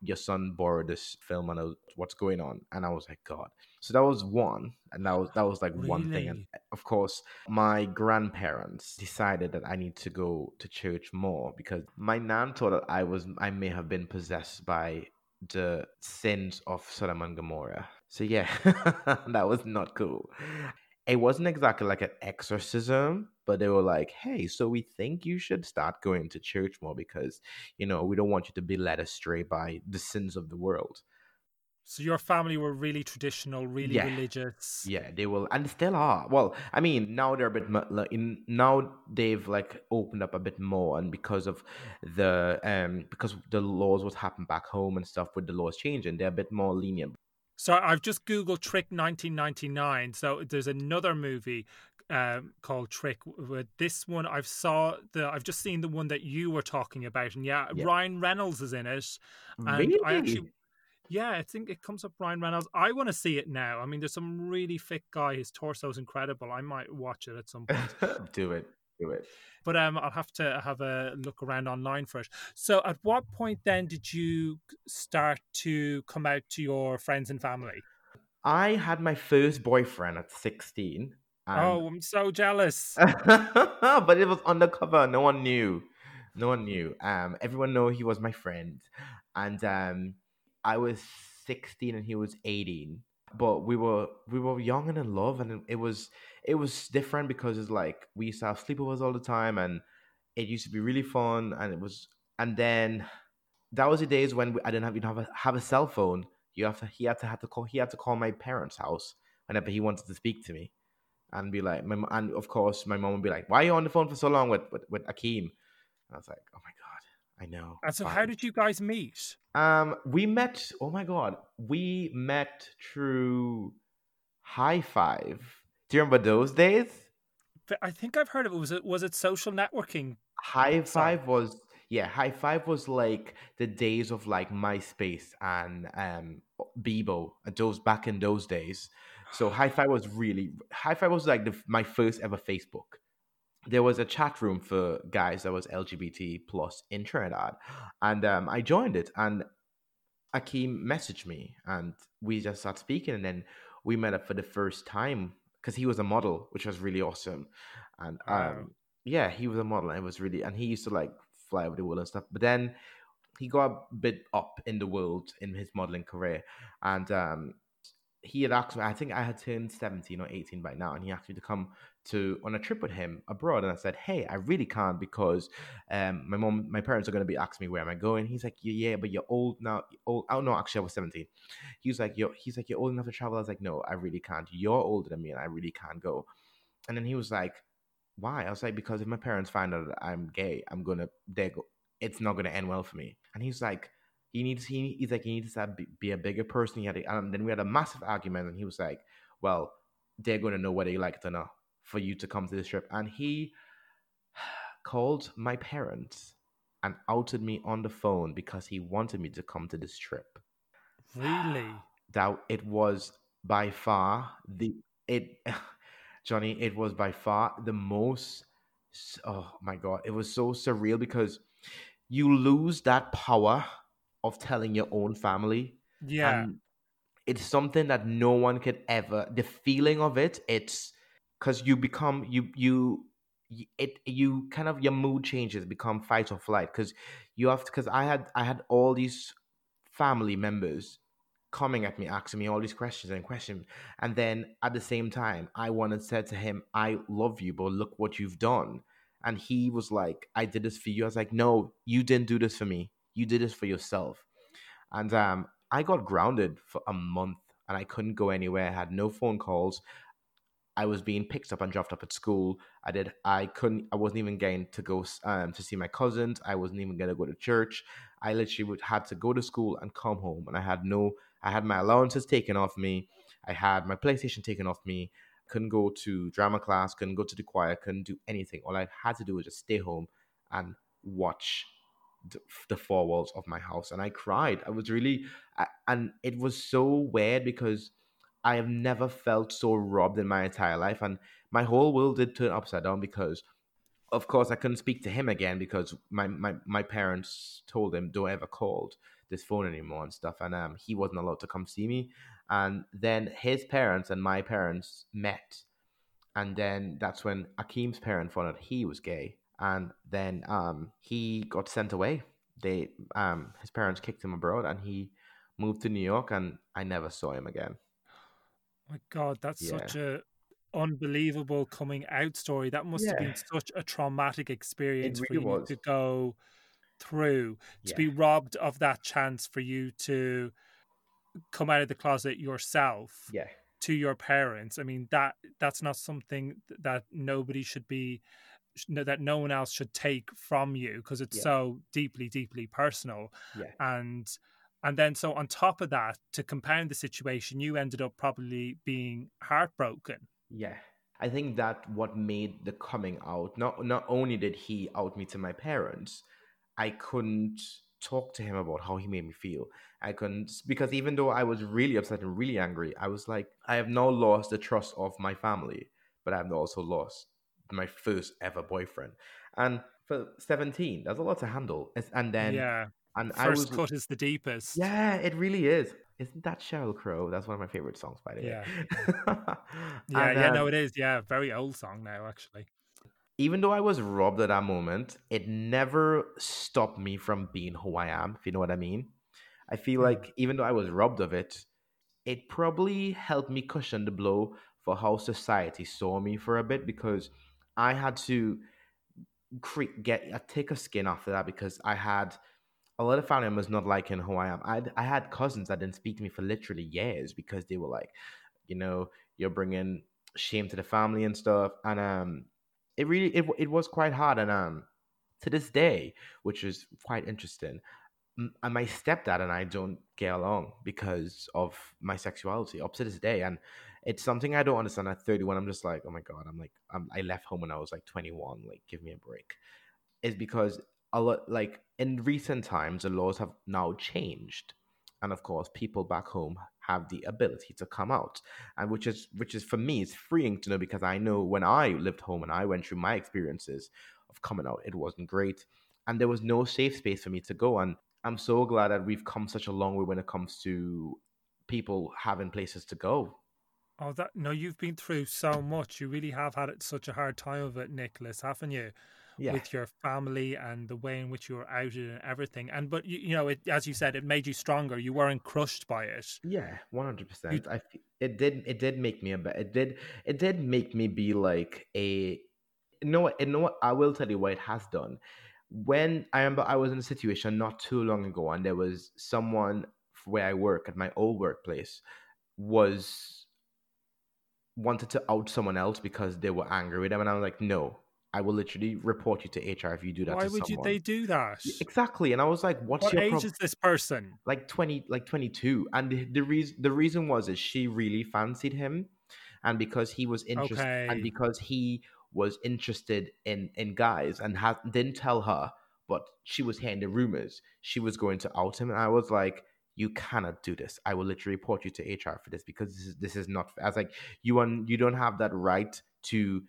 Speaker 1: your son borrowed this film, and was, what's going on?" And I was like, "God." So that was one, and that was that was like one thing, and of course, my grandparents decided that I need to go to church more because my nan thought that I was I may have been possessed by the sins of Sodom and Gomorrah. So yeah, that was not cool. It wasn't exactly like an exorcism, but they were like, "Hey, so we think you should start going to church more because, you know, we don't want you to be led astray by the sins of the world."
Speaker 2: So your family were really traditional, really
Speaker 1: Yeah.
Speaker 2: religious.
Speaker 1: Yeah, they will, and still are. Well, I mean, now they're a bit like in now they've like opened up a bit more, and because of the um because the laws what happened back home and stuff with the laws changing, they're a bit more lenient.
Speaker 2: So I've just googled Trick 1999. So there's another movie um, called Trick. With this one, I've saw the. I've just seen the one that you were talking about, and yeah,
Speaker 1: Yeah.
Speaker 2: Ryan Reynolds is in it. And
Speaker 1: really?
Speaker 2: I actually, yeah, I think it comes up Ryan Reynolds. I want to see it now. I mean, there's some really fit guy. His torso's incredible. I might watch it at some point.
Speaker 1: do it, do it.
Speaker 2: but um, I'll have to have a look around online for it. So, at what point then did you start to come out to your friends and family?
Speaker 1: I had my first boyfriend at sixteen. And-
Speaker 2: oh, I'm so jealous.
Speaker 1: but it was undercover. No one knew. No one knew. Um, everyone knew he was my friend, and um, I was sixteen and he was eighteen. But we were we were young and in love, and it was it was different because it's like we used to have sleepovers all the time, and it used to be really fun. And it was, and then that was the days when we, I didn't have you have a have a cell phone. You have to he had to have to call he had to call my parents' house whenever he wanted to speak to me and be like, my, and of course, my mom would be like, "Why are you on the phone for so long with with, with Akeem?" And I was like, "Oh my god, I know."
Speaker 2: and so, how did you guys meet?
Speaker 1: Um, we met. Oh my god, we met through High Five. Do you remember those days?
Speaker 2: I think I've heard of it. Was it was it social networking?
Speaker 1: High. Five was yeah. High Five was like the days of like MySpace and um Bebo. Those back in those days. So High Five was really High Five was like the, my first ever Facebook. There was a chat room for guys that was LGBT plus in Trinidad, and um, I joined it. And Akeem messaged me, and we just started speaking. And then we met up for the first time because he was a model, which was really awesome. And um,
Speaker 2: Wow.
Speaker 1: yeah, he was a model, and it was really. And he used to like fly over the world and stuff. But then he got a bit up in the world in his modeling career, and um, he had asked me. I think I had turned seventeen or eighteen by now, and he asked me to come to on a trip with him abroad. And I said, "Hey, I really can't because um, my mom, my parents are going to be asking me where am I going." He's like, "Yeah, but you're old now. Old. Oh no, actually, I was seventeen. He was like, "You're." He's like, "You're old enough to travel." I was like, "No, I really can't. You're older than me, and I really can't go." And then he was like, why? I was like, because if my parents find out that I'm gay, I'm gonna they go, it's not gonna end well for me. And he's like, he needs he, he's like he needs to be, be a bigger person. He had a, and then we had a massive argument, and he was like, well, they're gonna know whether you like it or not for you to come to this trip. And he called my parents and outed me on the phone because he wanted me to come to this trip.
Speaker 2: Really?
Speaker 1: That it was by far the it Johnny, it was by far the most oh my god, it was so surreal because you lose that power of telling your own family.
Speaker 2: Yeah.
Speaker 1: And it's something that no one could ever the feeling of it, it's because you become you you it you kind of your mood changes become fight or flight. Because you have to because i had i had all these family members coming at me asking me all these questions and questions. And then at the same time i wanted said to him i love you but look what you've done. And he was like i did this for you. I was like no you didn't do this for me you did this for yourself and um i got grounded for a month and i couldn't go anywhere i had no phone calls I was being picked up and dropped up at school. I did. I couldn't. I wasn't even going to go um, to see my cousins. I wasn't even going to go to church. I literally would had to go to school and come home, and I had no. I had my allowances taken off me. I had my PlayStation taken off me. Couldn't go to drama class. Couldn't go to the choir. Couldn't do anything. All I had to do was just stay home and watch the, four walls of my house. And I cried. I was really, and it was so weird because I have never felt so robbed in my entire life. And my whole world did turn upside down because, of course, I couldn't speak to him again because my, my, my parents told him, don't ever call this phone anymore and stuff. And um, he wasn't allowed to come see me. And then his parents and my parents met. And then that's when Akeem's parents found out he was gay. And then um, he got sent away. They um, his parents kicked him abroad, and he moved to New York. And I never saw him again.
Speaker 2: My God, that's
Speaker 1: Yeah.
Speaker 2: such a unbelievable coming out story. That must have been such a traumatic experience for you
Speaker 1: was.
Speaker 2: to go through. To
Speaker 1: Yeah.
Speaker 2: be robbed of that chance for you to come out of the closet yourself
Speaker 1: Yeah.
Speaker 2: to your parents. I mean that that's not something that nobody should be that no one else should take from you because it's
Speaker 1: Yeah.
Speaker 2: so deeply deeply personal
Speaker 1: Yeah.
Speaker 2: and and then so on top of that to compound the situation you ended up probably being heartbroken
Speaker 1: Yeah. I think that what made the coming out not not only did he out me to my parents, I couldn't talk to him about how he made me feel. I couldn't because even though I was really upset and really angry, I was like, I have now lost the trust of my family, but I've also lost my first ever boyfriend. And for 17, there's a lot to handle. And then
Speaker 2: yeah
Speaker 1: and I
Speaker 2: first
Speaker 1: was
Speaker 2: cut is the deepest
Speaker 1: yeah, it really is. Isn't that Sheryl Crow? That's one of my favorite songs, by the way.
Speaker 2: Yeah.
Speaker 1: yeah.
Speaker 2: yeah yeah no it is yeah very old song now actually
Speaker 1: even though I was robbed at that moment, it never stopped me from being who I am, if you know what I mean. I feel
Speaker 2: Mm.
Speaker 1: like even though I was robbed of it, it probably helped me cushion the blow for how society saw me for a bit because I had to cre- get a thicker skin after that because I had a lot of family members not liking who I am. I I had cousins that didn't speak to me for literally years because they were like, you know, you're bringing shame to the family and stuff, and um, it really it it was quite hard, and um, to this day, which is quite interesting. And my stepdad and I don't get along because of my sexuality up to this day, and it's something I don't understand. At 31, I'm just like, oh my god, I'm like, I'm, I left home when I was like 21. Like, give me a break. Is because a lot like in recent times the laws have now changed and of course people back home have the ability to come out and which is which is for me it's freeing to know because i know when i lived home and i went through my experiences of coming out it wasn't great and there was no safe space for me to go and i'm so glad that we've come such a long way when it comes to people having places to go
Speaker 2: oh that no you've been through so much you really have had such a hard time of it nicholas haven't you
Speaker 1: yeah
Speaker 2: with your family and the way in which you were outed and everything. And but you, you know, it, as you said, it made you stronger. You weren't crushed by it.
Speaker 1: Yeah, one hundred percent. I it did it did make me a bit. It did it did make me be like a. You know what? You know what? I will tell you what it has done. When I remember, I was in a situation not too long ago, and there was someone where I work at my old workplace was wanted to out someone else because they were angry with them, and I was like, no, I will literally report you to HR if you do that.
Speaker 2: Why would you, they do that?
Speaker 1: Exactly, and I was like, "What's
Speaker 2: What
Speaker 1: your
Speaker 2: age
Speaker 1: problem?"
Speaker 2: is this person?
Speaker 1: like 20 like 22 and the, the reason the reason was is she really fancied him and because he was interested
Speaker 2: Okay.
Speaker 1: and because he was interested in in guys and had didn't tell her but she was hearing the rumors she was going to out him and i was like you cannot do this. I will literally report you to hr for this because this is, this is not i was like you un, you don't have that right to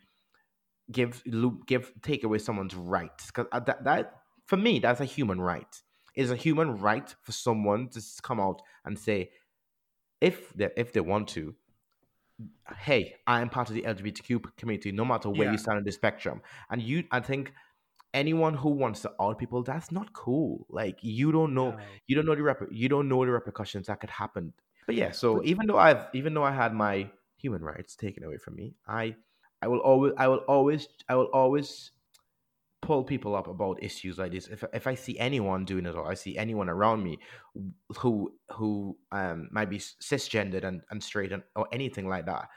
Speaker 1: give give take away someone's rights because uh, that, that for me that's a human right. It's a human right for someone to come out and say if they if they want to hey i am part of the lgbtq community no matter where
Speaker 2: Yeah.
Speaker 1: you stand on the spectrum. And you i think anyone who wants to out people that's not cool. Like you don't know
Speaker 2: No.
Speaker 1: you don't know the rep- you don't know the repercussions that could happen. But yeah so
Speaker 2: But-
Speaker 1: even though i've even though i had my human rights taken away from me i i will always i will always i will always pull people up about issues like this. If, if i see anyone doing it or i see anyone around me who who um might be cisgendered and, and straight and, or anything like that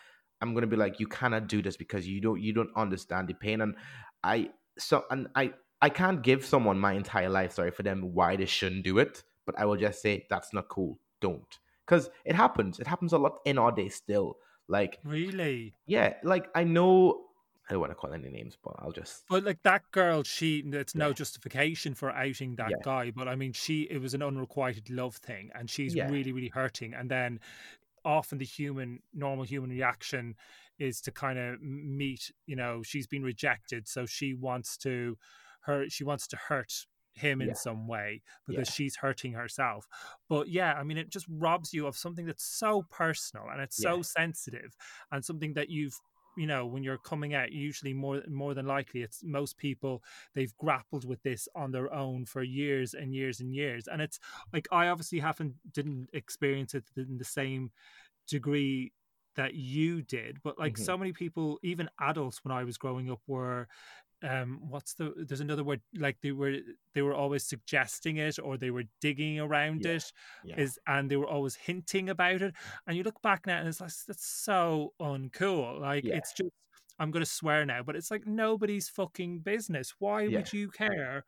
Speaker 1: i'm gonna be like you cannot do this because you don't you don't understand the pain. And i so and i i can't give someone my entire life story for them why they shouldn't do it but i will just say that's not cool don't because it happens it happens a lot in our day still like
Speaker 2: Really?
Speaker 1: yeah like i know i don't want to call any names but i'll just
Speaker 2: But like that girl, she it's no
Speaker 1: Yeah.
Speaker 2: justification for outing that
Speaker 1: Yeah.
Speaker 2: guy. But I mean, she it was an unrequited love thing, and she's
Speaker 1: Yeah.
Speaker 2: really really hurting. And then often the human normal human reaction is to kind of meet. You know, she's been rejected, so she wants to her she wants to hurt him in
Speaker 1: Yeah.
Speaker 2: some way because she's hurting herself. But yeah, I mean, it just robs you of something that's so personal and it's so sensitive and something that you've you know when you're coming out usually more more than likely it's most people they've grappled with this on their own for years and years and years and it's like i obviously haven't didn't experience it in the same degree that you did but like
Speaker 1: Mhm.
Speaker 2: so many people even adults when i was growing up were um what's the there's another word like they were they were always suggesting it or they were digging around
Speaker 1: Yeah.
Speaker 2: it
Speaker 1: yeah
Speaker 2: is and they were always hinting about it and you look back now and it's like that's so uncool like
Speaker 1: Yeah.
Speaker 2: it's just i'm going to swear now but it's like nobody's fucking business why would you care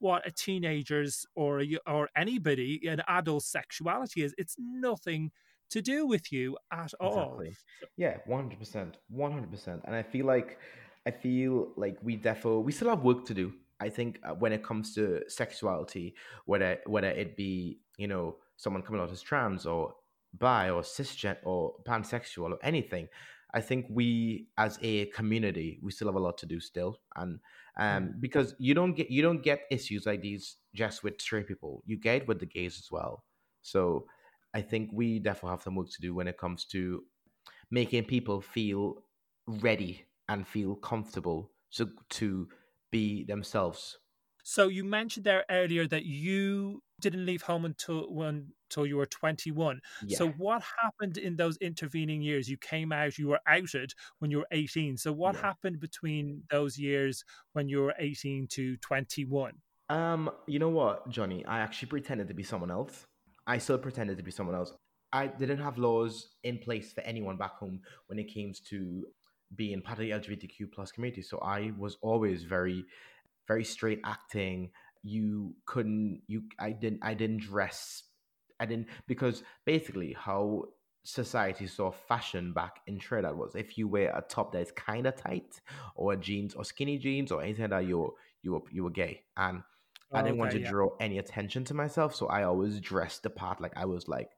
Speaker 2: what a teenager's or a, or anybody an adult sexuality is it's nothing to do with you at all
Speaker 1: Exactly. Yeah, one hundred percent, one hundred percent. And I feel like, I feel like we defo we still have work to do. I think uh, when it comes to sexuality, whether whether it be you know someone coming out as trans or bi or cisgender or pansexual or anything, I think we as a community we still have a lot to do still. And um, because you don't get you don't get issues like these just with straight people, you get it with the gays as well. So I think we definitely have some work to do when it comes to making people feel ready and feel comfortable to to be themselves.
Speaker 2: So you mentioned there earlier that you didn't leave home until when until you were 21.
Speaker 1: Yeah.
Speaker 2: So what happened in those intervening years? You came out, you were outed when you were 18. So what
Speaker 1: Yeah.
Speaker 2: happened between those years when you were 18 to 21?
Speaker 1: Um, you know what, Johnny? I actually pretended to be someone else. I still pretended to be someone else. I didn't have laws in place for anyone back home when it came to being part of the LGBTQ plus community. So I was always very, very straight acting. You couldn't you I didn't I didn't dress I didn't because basically how society saw fashion back in Trinidad was if you wear a top that is kind of tight or jeans or skinny jeans or anything like that you're you were you were gay and I oh, didn't want to
Speaker 2: yeah.
Speaker 1: draw any attention to myself, so I always dressed the part like I was like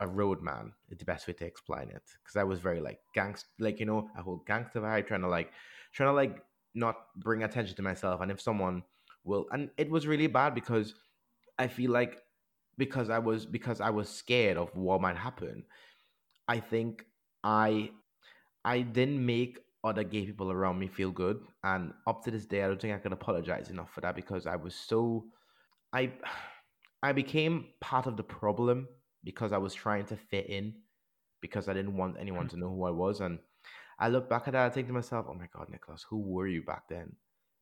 Speaker 1: a roadman. The best way to explain it because I was very like gangster, like you know, a whole gangster vibe, trying to like, trying to like not bring attention to myself. And if someone will, and it was really bad because I feel like because I was because I was scared of what might happen. I think I I didn't make other gay people around me feel good, and up to this day, I don't think I can apologize enough for that because I was so I I became part of the problem because I was trying to fit in because I didn't want anyone mm. to know who I was, and I look back at that, I think to myself, "Oh my God, Nicholas, who were you back then?"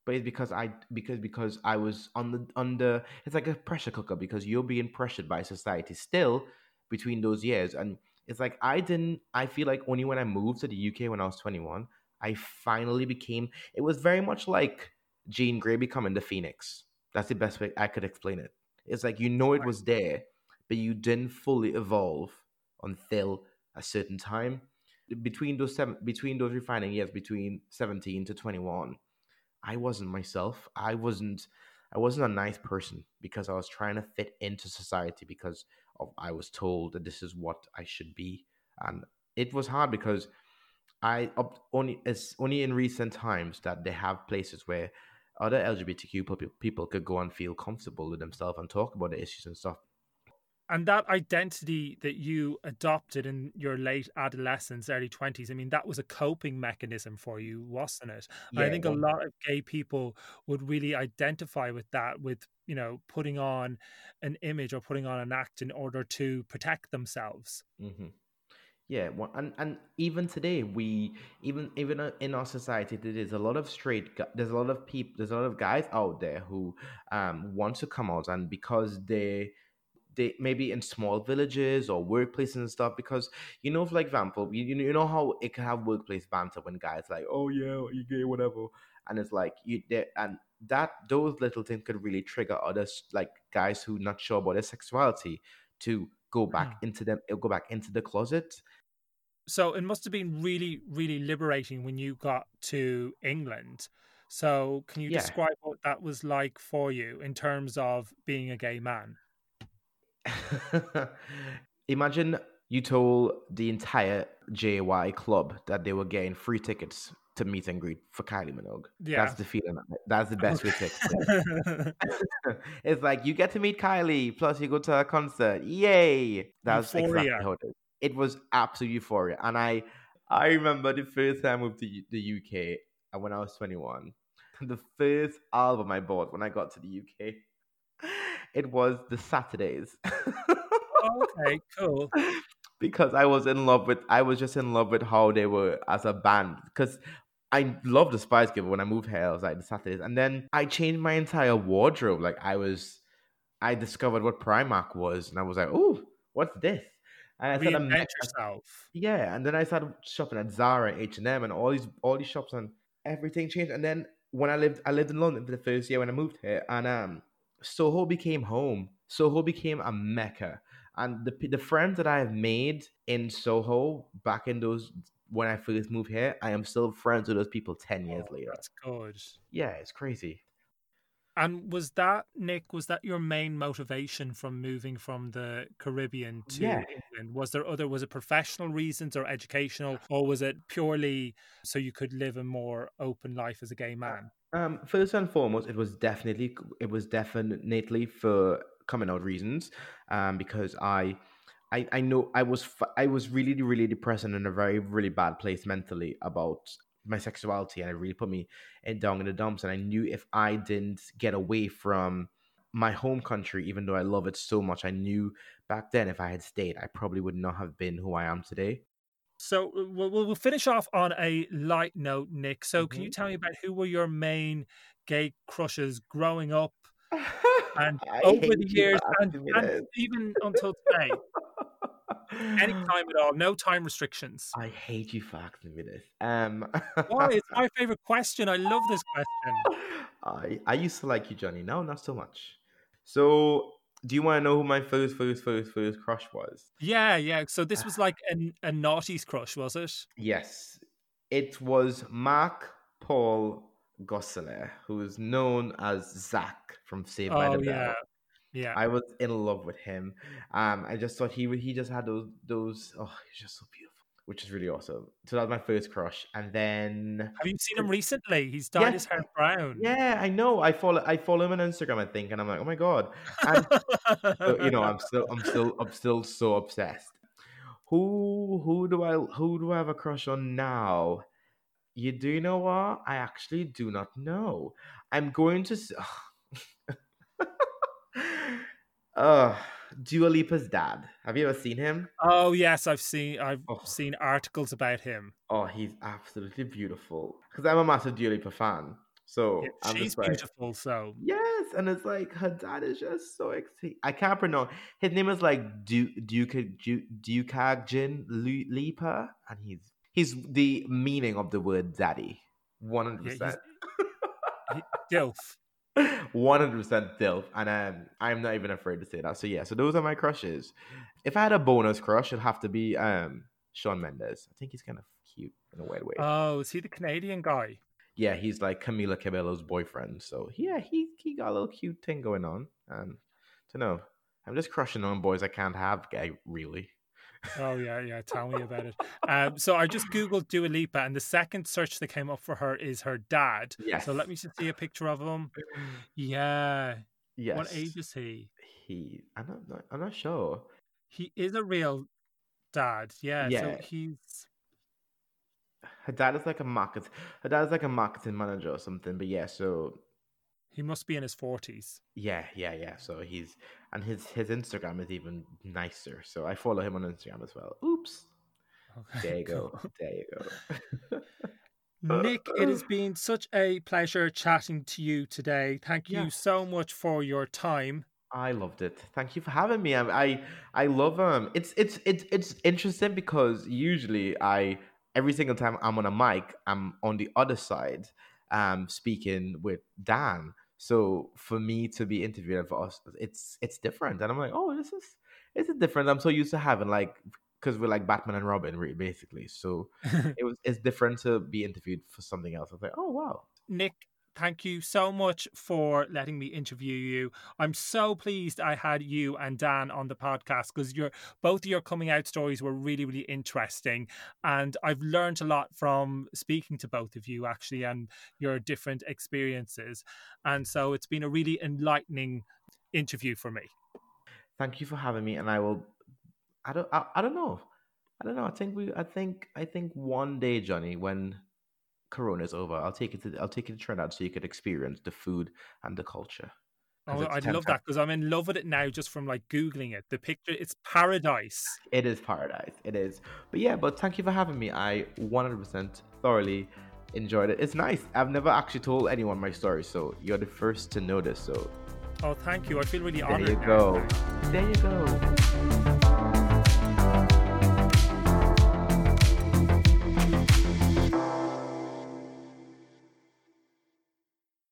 Speaker 1: But it's because I because because I was on the under it's like a pressure cooker because you're being pressured by society still between those years, and it's like I didn't. I feel like only when I moved to the UK when I was 21, I finally became. It was very much like Jean Grey becoming the Phoenix. That's the best way I could explain it. It's like you know it was there, but you didn't fully evolve until a certain time. Between those seven, between those refining years, between seventeen to twenty one, I wasn't myself. I wasn't. I wasn't a nice person because I was trying to fit into society because of I was told that this is what I should be, and it was hard because I only it's only in recent times that they have places where other LGBTQ people could go and feel comfortable with themselves and talk about the issues and stuff.
Speaker 2: And that identity that you adopted in your late adolescence, early 20s, I mean, that was a coping mechanism for you, wasn't it? Yeah, I think a lot of gay people would really identify with that, with, you know, putting on an image or putting on an act in order to protect themselves.
Speaker 1: Mm-hmm. Yeah, well, and and even today, we even even uh, in our society, there's a lot of straight. There's a lot of people. There's a lot of guys out there who um want to come out, and because they they maybe in small villages or workplaces and stuff. Because you know, like example, you you know how it can have workplace banter when guys like, oh yeah, you gay, whatever, and it's like you there and that those little things could really trigger others like guys who not sure about their sexuality to go back mm. into them go back into the closet
Speaker 2: so it must have been really, really liberating when you got to England. So can you yeah. describe what that was like for you in terms of being a gay man?
Speaker 1: Imagine you told the entire JY club that they were getting free tickets to meet and greet for Kylie Minogue. Yeah. That's the feeling. That's the best way to explain It's like you get to meet Kylie, plus you go to a concert. Yay! That's Euphoria. exactly how it is it was absolute euphoria. And I I remember the first time I moved to the UK and uh, when I was 21. The first album I bought when I got to the UK, it was the Saturdays.
Speaker 2: Oh, okay, cool.
Speaker 1: because I was in love with I was just in love with how they were as a band. Because I loved the Spice Girls when I moved here. I was like the Saturdays, and then I changed my entire wardrobe. Like I was, I discovered what Primark was, and I was like, "Oh, what's this?"
Speaker 2: And I started Reinvent yourself.
Speaker 1: Yeah, and then I started shopping at Zara, H and M, and all these all these shops, and everything changed. And then when I lived, I lived in London for the first year when I moved here, and um, Soho became home. Soho became a mecca, and the the friends that I have made in Soho back in those when I first moved here, I am still friends with those people ten years oh, later.
Speaker 2: That's good.
Speaker 1: Yeah, it's crazy.
Speaker 2: And was that Nick? Was that your main motivation from moving from the Caribbean to yeah. England? Was there other? Was it professional reasons or educational, or was it purely so you could live a more open life as a gay man?
Speaker 1: Um, first and foremost, it was definitely it was definitely for coming out reasons. Um, because I. I, I know I was I was really really depressed and in a very really bad place mentally about my sexuality and it really put me in, down in the dumps. And I knew if I didn't get away from my home country, even though I love it so much, I knew back then if I had stayed, I probably would not have been who I am today.
Speaker 2: So we'll, we'll finish off on a light note, Nick. So mm-hmm. can you mm-hmm. tell me about who were your main gay crushes growing up and over the years and, and even until today? Anytime at all, no time restrictions.
Speaker 1: I hate you for asking me this. Um,
Speaker 2: Why? It's my favorite question. I love this question.
Speaker 1: I I used to like you, Johnny. Now, not so much. So, do you want to know who my first, first, first, first crush was?
Speaker 2: Yeah, yeah. So this was like a, a naughty's crush, was it?
Speaker 1: Yes, it was Mark Paul Gosselaar, who is known as Zach from Saved oh, by the Bell. Yeah.
Speaker 2: Yeah,
Speaker 1: I was in love with him. Um, I just thought he he just had those those. Oh, he's just so beautiful, which is really awesome. So that was my first crush, and then
Speaker 2: have you seen him recently? He's dyed his hair brown.
Speaker 1: Yeah, I know. I follow I follow him on Instagram, I think, and I'm like, oh my god. And, so, you know, I'm still I'm still I'm still so obsessed. Who who do I who do I have a crush on now? You do know what? I actually do not know. I'm going to. uh Dua Lipa's dad. Have you ever seen him?
Speaker 2: Oh yes, I've seen I've oh. seen articles about him.
Speaker 1: Oh, he's absolutely beautiful. Because I'm a massive Dua Lipa fan. So
Speaker 2: yeah, she's like, beautiful. So
Speaker 1: yes, and it's like her dad is just so exciting. I can't pronounce his name is like Duke Duke Duke Lipa, and he's He's the meaning of the word daddy. One hundred percent.
Speaker 2: Dilf.
Speaker 1: One hundred percent dilf, and um, I'm not even afraid to say that. So yeah, so those are my crushes. If I had a bonus crush, it'd have to be um Shawn Mendes. I think he's kind of cute in a weird way.
Speaker 2: Oh, is he the Canadian guy?
Speaker 1: yeah, he's like Camila Cabello's boyfriend. So yeah, he he got a little cute thing going on. And to know, I'm just crushing on boys I can't have, gay, really.
Speaker 2: Oh yeah, yeah. Tell me about it. Um, so I just googled Dua Lipa, and the second search that came up for her is her dad.
Speaker 1: Yes.
Speaker 2: So let me just see a picture of him. Yeah.
Speaker 1: Yes.
Speaker 2: What age is he?
Speaker 1: He? I'm not. I'm not sure.
Speaker 2: He is a real dad. Yeah.
Speaker 1: Yeah.
Speaker 2: So he's.
Speaker 1: Her dad is like a market. Her dad is like a marketing manager or something. But yeah, so
Speaker 2: He must be in his forties.
Speaker 1: yeah, yeah, yeah. So he's and his his Instagram is even nicer. So I follow him on Instagram as well. Oops.
Speaker 2: Okay.
Speaker 1: There you go. There you go.
Speaker 2: Nick, it has been such a pleasure chatting to you today. Thank you
Speaker 1: Yeah.
Speaker 2: so much for your time.
Speaker 1: I loved it. Thank you for having me. I I, I love um. It's it's it's it's interesting because usually I every single time I'm on a mic, I'm on the other side, um, speaking with Dan. So for me to be interviewed for us, it's it's different, and I'm like, oh, this is it's different. I'm so used to having like because we're like Batman and Robin, basically. So it was it's different to be interviewed for something else. I was like, oh wow,
Speaker 2: Nick, thank you so much for letting me interview you. I'm so pleased I had you and Dan on the podcast because your both of your coming out stories were really, really interesting. And I've learned a lot from speaking to both of you actually and your different experiences. And so it's been a really enlightening interview for me.
Speaker 1: thank you for having me, and I will. I don't. I, I don't know. I don't know. I think we. I think. I think one day, Johnny, when Corona's over, I'll take it to. I'll take you to Trinidad so you could experience the food and the culture.
Speaker 2: Oh, I'd love that because I'm in love with it now just from like Googling it. The picture, it's paradise.
Speaker 1: It is paradise. It is. But yeah. But thank you for having me. I 100% thoroughly enjoyed it. It's nice. I've never actually told anyone my story, so you're the first to know this. So
Speaker 2: Oh, thank you. I feel really honored.
Speaker 1: there you
Speaker 2: now.
Speaker 1: go. There you go.